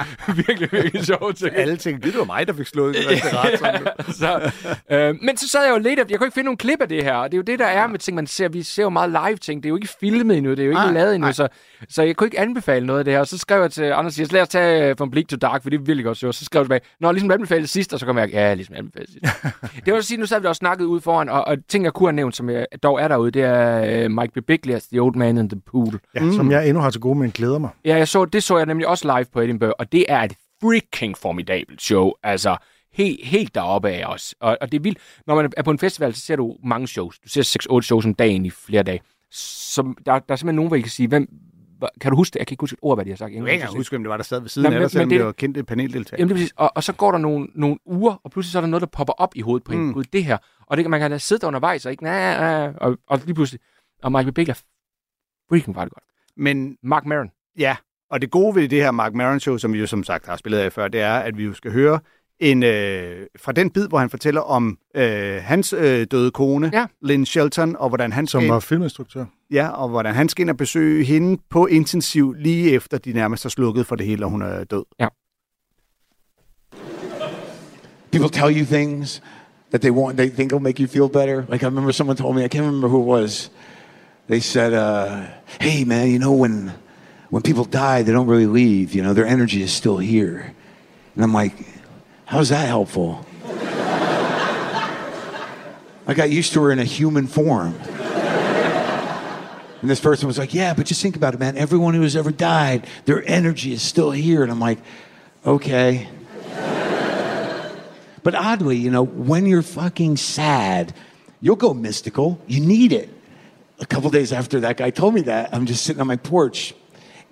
Speaker 4: virkelig, virkelig sjovt ting.
Speaker 5: Alle tænkte, det var mig, der fik slået i respiratoren.
Speaker 4: så, øh, men så sad jeg jo lidt efter, jeg kunne ikke finde nogen klip af det her, og det er jo det, der er med ting, man ser, vi ser jo meget live ting, det er jo ikke filmet endnu, det er jo ikke
Speaker 5: Nej,
Speaker 4: lavet endnu,
Speaker 5: nej.
Speaker 4: så, så jeg kunne ikke anbefale noget af det her, og så skrev jeg til Anders, jeg lad os tage øh, From Bleak to Dark, for det er virkelig godt show, så skrev jeg tilbage, Nå, ligesom jeg anbefalede sidst, og så kom jeg, ja, ligesom jeg anbefalede sidst. det var at sige, nu sad vi også snakket ud foran, og, og ting, jeg kunne have nævnt, som jeg dog er derude, det er uh, Mike Bibiglias The Old Man in the Pool.
Speaker 3: Ja, mm. som jeg endnu har til gode, men glæder mig.
Speaker 4: Ja, jeg så, det så jeg nemlig også live på Edinburgh, og det er et freaking formidabelt show. Altså, helt, helt deroppe af os. Og, og det er vildt. Når man er på en festival, så ser du mange shows. Du ser 6-8 shows om dagen i flere dage. Så der, der er simpelthen nogen, hvor I kan sige, hvem, kan du huske det? Jeg kan ikke huske et ord, hvad de har sagt.
Speaker 5: Jeg kan ikke huske, hvem det var, der sad ved siden
Speaker 4: Nå,
Speaker 5: af dig, selvom det
Speaker 4: det-
Speaker 5: var kendte paneldeltager.
Speaker 4: Jamen, det er præcis. Og, og så går der nogle, nogle uger, og pludselig så er der noget, der popper op i hovedet på en.
Speaker 5: Mm.
Speaker 4: Gud, det her. Og det kan man kan da sidde der undervejs, og ikke, nah, nah, og, og lige pludselig. Og Michael Bickler, freaking var det godt.
Speaker 5: Men
Speaker 4: Mark Maron.
Speaker 5: Ja, og det gode ved det her Mark Maron show, som vi jo som sagt har spillet af før, det er, at vi jo skal høre en, øh, fra den bid, hvor han fortæller om øh, hans øh, døde kone,
Speaker 4: Ja.
Speaker 5: Lynn Shelton, og hvordan han
Speaker 3: Som
Speaker 5: skal,
Speaker 3: var filminstruktør.
Speaker 5: ja, og hvordan han skal ind og besøge hende på intensiv lige efter de nærmest har slukket for det hele, og hun er død.
Speaker 8: people tell you things that they want they think will make you feel better like i remember someone told me i can't remember who it was they said uh, hey man you know when when people die, they don't really leave. You know, their energy is still here. And I'm like, how's that helpful? I got used to her in a human form. And this person was like, Yeah, but just think about it, man. Everyone who has ever died, their energy is still here. And I'm like, Okay. but oddly, you know, when you're fucking sad, you'll go mystical. You need it. A couple days after that guy told me that, I'm just sitting on my porch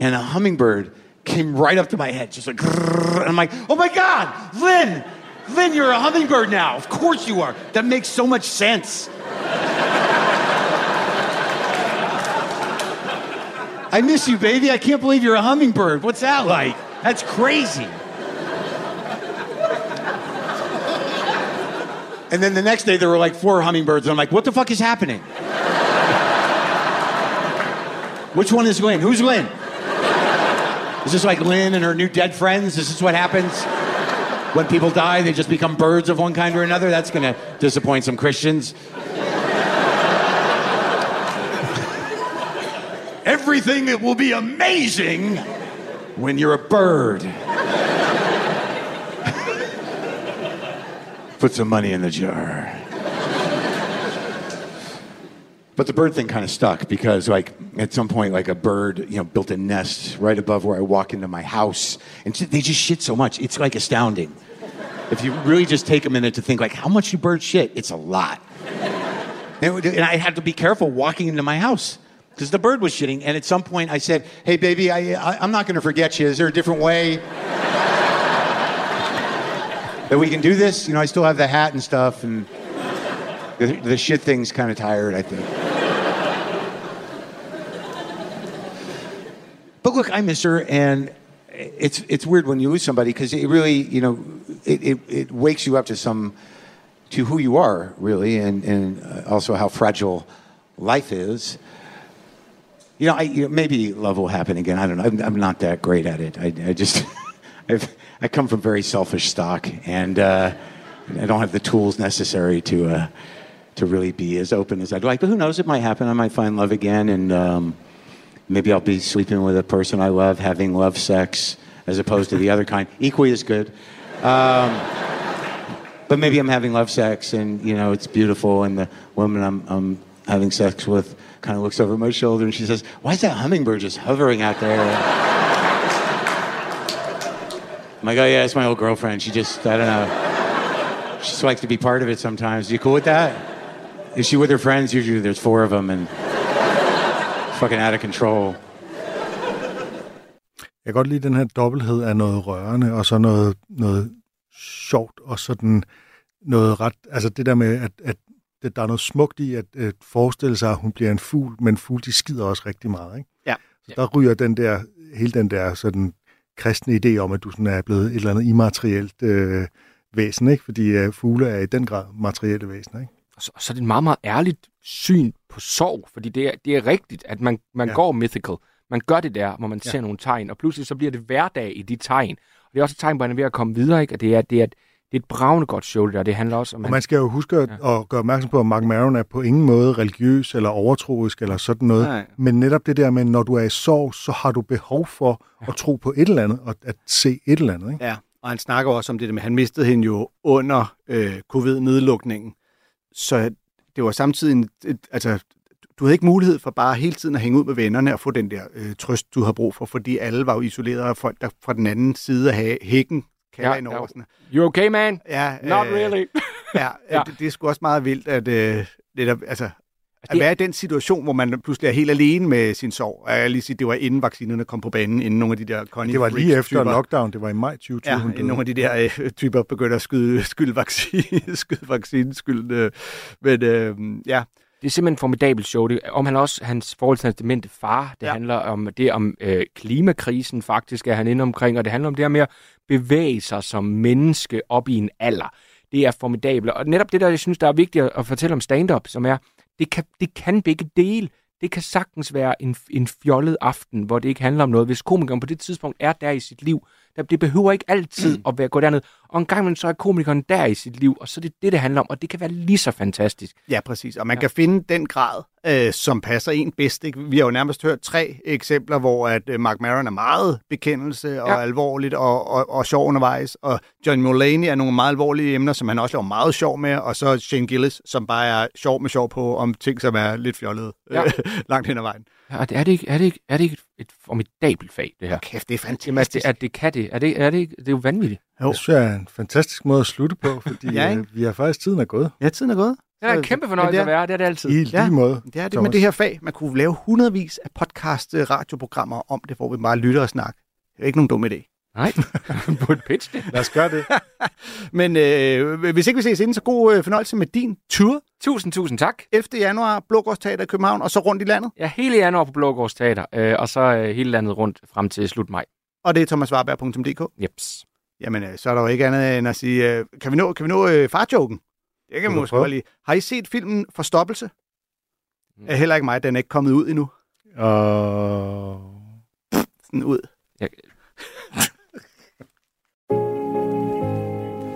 Speaker 8: and a hummingbird came right up to my head, just like, and I'm like, oh my God, Lynn, Lynn, you're a hummingbird now. Of course you are. That makes so much sense. I miss you, baby. I can't believe you're a hummingbird. What's that like? That's crazy. And then the next day, there were like four hummingbirds, and I'm like, what the fuck is happening? Which one is Lynn? Who's Lynn? Is this like Lynn and her new dead friends? Is this what happens? When people die, they just become birds of one kind or another? That's gonna disappoint some Christians. Everything that will be amazing when you're a bird. Put some money in the jar. But the bird thing kind of stuck because, like, at some point, like a bird, you know, built a nest right above where I walk into my house, and they just shit so much. It's like astounding. If you really just take a minute to think, like, how much do birds shit? It's a lot. And I had to be careful walking into my house because the bird was shitting. And at some point, I said, "Hey, baby, I, I I'm not going to forget you. Is there a different way that we can do this? You know, I still have the hat and stuff, and the, the shit thing's kind of tired. I think." But look, I miss her, and it's it's weird when you lose somebody because it really, you know, it, it, it wakes you up to some to who you are really, and and uh, also how fragile life is. You know, I you know, maybe love will happen again. I don't know. I'm, I'm not that great at it. I, I just I've, I come from very selfish stock, and uh, I don't have the tools necessary to uh, to really be as open as I'd like. But who knows? It might happen. I might find love again, and. Um, Maybe I'll be sleeping with a person I love, having love sex, as opposed to the other kind. Equally as good. Um, but maybe I'm having love sex, and you know it's beautiful, and the woman I'm, I'm having sex with kind of looks over my shoulder and she says, "Why is that hummingbird just hovering out there?" I'm like, "Oh yeah, it's my old girlfriend. She just, I don't know, she just likes to be part of it sometimes. You cool with that? Is she with her friends? Usually there's four of them, and." Fucking out of control.
Speaker 3: Jeg kan godt lide den her dobbelthed af noget rørende, og så noget, noget sjovt, og sådan noget ret... Altså det der med, at, at det, der er noget smukt i at, at forestille sig, at hun bliver en fugl, men fugle, de skider også rigtig meget, ikke?
Speaker 5: Ja.
Speaker 3: Så der ryger den der, hele den der sådan kristne idé om, at du sådan er blevet et eller andet immaterielt øh, væsen, ikke? Fordi øh, fugle er i den grad materielle væsener, ikke?
Speaker 4: Og så, så er det et meget, meget ærligt syn på sorg, fordi det er, det er rigtigt, at man, man
Speaker 3: Ja.
Speaker 4: ja. går mythical. Man gør det der, hvor man
Speaker 3: Ja.
Speaker 4: ser nogle tegn, og pludselig så bliver det hverdag i de tegn. Og det er også et tegn på, at han er ved at komme videre, ikke? Og det er, det er, et, det er et bravende godt show, det der. Det handler også om...
Speaker 3: Og man skal jo huske at, ja. at gøre opmærksom på, at Mark Maron er på ingen måde religiøs eller overtroisk eller sådan noget.
Speaker 5: Nej.
Speaker 3: Men netop det der med, når du er i sorg, så har du behov for at tro på et eller andet og at se et eller andet. Ikke?
Speaker 5: Ja, og han snakker også om det der med, at han mistede hende jo under øh, covid-nedlukningen. Så det var samtidig en, et, altså, du havde ikke mulighed for bare hele tiden at hænge ud med vennerne og få den der øh, trøst, du har brug for, fordi alle var jo isoleret af folk, der fra den anden side af hækken kalder
Speaker 4: Ja,
Speaker 5: ind over. Sådan.
Speaker 4: You okay, man?
Speaker 5: Ja,
Speaker 4: Not really.
Speaker 5: Ja,
Speaker 4: Ja.
Speaker 5: ja. Det, det er sgu også meget vildt, at, øh, netop, altså, at
Speaker 4: det-
Speaker 5: i den situation, hvor man pludselig er helt alene med sin sorg. Jeg lige sige, det var inden vaccinerne kom på banen, inden nogle af de der Connie
Speaker 3: Det var lige efter lockdown, det var i maj 2020,
Speaker 5: Ja, inden nogle af de der øh, typer begynder at skyde, skyld vaccine, skyde vaccinen skyld. Øh, men øh, ja,
Speaker 4: Det er simpelthen en formidabel show. Det, om han også, hans forhold til hans demente far, det
Speaker 5: ja.
Speaker 4: handler om det om øh, klimakrisen faktisk, er han inde omkring, og det handler om det her med at bevæge sig som menneske op i en alder. Det er formidabelt. Og netop det der, jeg synes, der er vigtigt at fortælle om stand-up, som er, det kan, det kan begge dele. Det kan sagtens være en, en fjollet aften, hvor det ikke handler om noget. Hvis komikeren på det tidspunkt er der i sit liv, der, det behøver ikke altid at være, gå derned og en gang imellem så er komikeren der i sit liv, og så er det det, det handler om, og det kan være lige så fantastisk.
Speaker 5: Ja, præcis. Og man ja. kan finde den grad, øh, som passer en bedst. Ikke? Vi har jo nærmest hørt tre eksempler, hvor at øh, Mark Maron er meget bekendelse og
Speaker 4: Ja.
Speaker 5: alvorligt og, og, og sjov undervejs. Og John Mulaney er nogle meget alvorlige emner, som han også laver meget sjov med. Og så Shane Gillis, som bare er sjov med sjov på om ting, som er lidt fjollede
Speaker 4: Ja.
Speaker 5: ja. langt hen ad vejen.
Speaker 4: Ja, er det ikke, er det ikke, er det ikke et, et formidabelt fag, det her?
Speaker 5: Kæft, det er
Speaker 4: Jamen, at
Speaker 5: fantastisk.
Speaker 4: det, at det kan det. Er det, er det, ikke, det er jo vanvittigt.
Speaker 5: Jo.
Speaker 3: Det synes jeg er en fantastisk måde at slutte på, fordi
Speaker 5: Ja, ikke?
Speaker 3: øh, vi har faktisk tiden er gået.
Speaker 5: Ja, tiden er gået.
Speaker 4: Det er en kæmpe fornøjelse
Speaker 5: det er-
Speaker 4: at være, det er det altid.
Speaker 3: I lige
Speaker 5: Ja.
Speaker 3: måde.
Speaker 5: Det er det
Speaker 3: Thomas.
Speaker 5: med det her fag. Man kunne lave hundredvis af podcast øh, radioprogrammer om det, hvor vi bare lytter og snakker. Det er ikke nogen dum idé.
Speaker 4: Nej, på et pitch det.
Speaker 3: Lad os gøre det.
Speaker 5: Men øh, hvis ikke vi ses inden, så god øh, fornøjelse med din tur.
Speaker 4: Tusind, tusind tak.
Speaker 5: 11. januar, Blågårdsteater i København, og så rundt i landet.
Speaker 4: Ja, hele januar på Blågårds Teater, øh, og så øh, hele landet rundt frem til slut maj.
Speaker 5: Og det er thomasvarberg.dk.
Speaker 4: Jeps.
Speaker 5: Jamen, øh, så er der jo ikke andet end at sige, øh, kan vi nå, kan vi nå øh, farjoken? Det kan vi
Speaker 3: Du
Speaker 5: måske lide. Har I set filmen Forstoppelse?
Speaker 4: Mm.
Speaker 5: Er heller ikke mig, den er ikke kommet ud endnu.
Speaker 3: Og...
Speaker 5: Sådan ud.
Speaker 4: Jeg,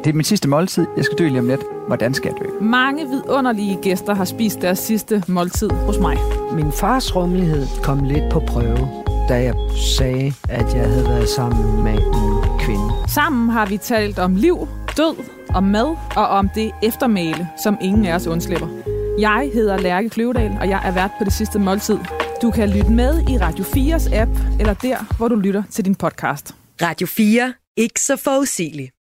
Speaker 9: Det er mit sidste måltid. Jeg skal dø lige om lidt. Hvordan skal jeg dø?
Speaker 10: Mange vidunderlige gæster har spist deres sidste måltid hos mig.
Speaker 11: Min fars rummelighed kom lidt på prøve, da jeg sagde, at jeg havde været sammen med en kvinde.
Speaker 10: Sammen har vi talt om liv, død, om mad og om det eftermæle, som ingen af os undslipper. Jeg hedder Lærke Kløvedal, og jeg er vært på det sidste måltid. Du kan lytte med i Radio 4's app, eller der, hvor du lytter til din podcast.
Speaker 2: Radio 4. Ikke så forudsigeligt.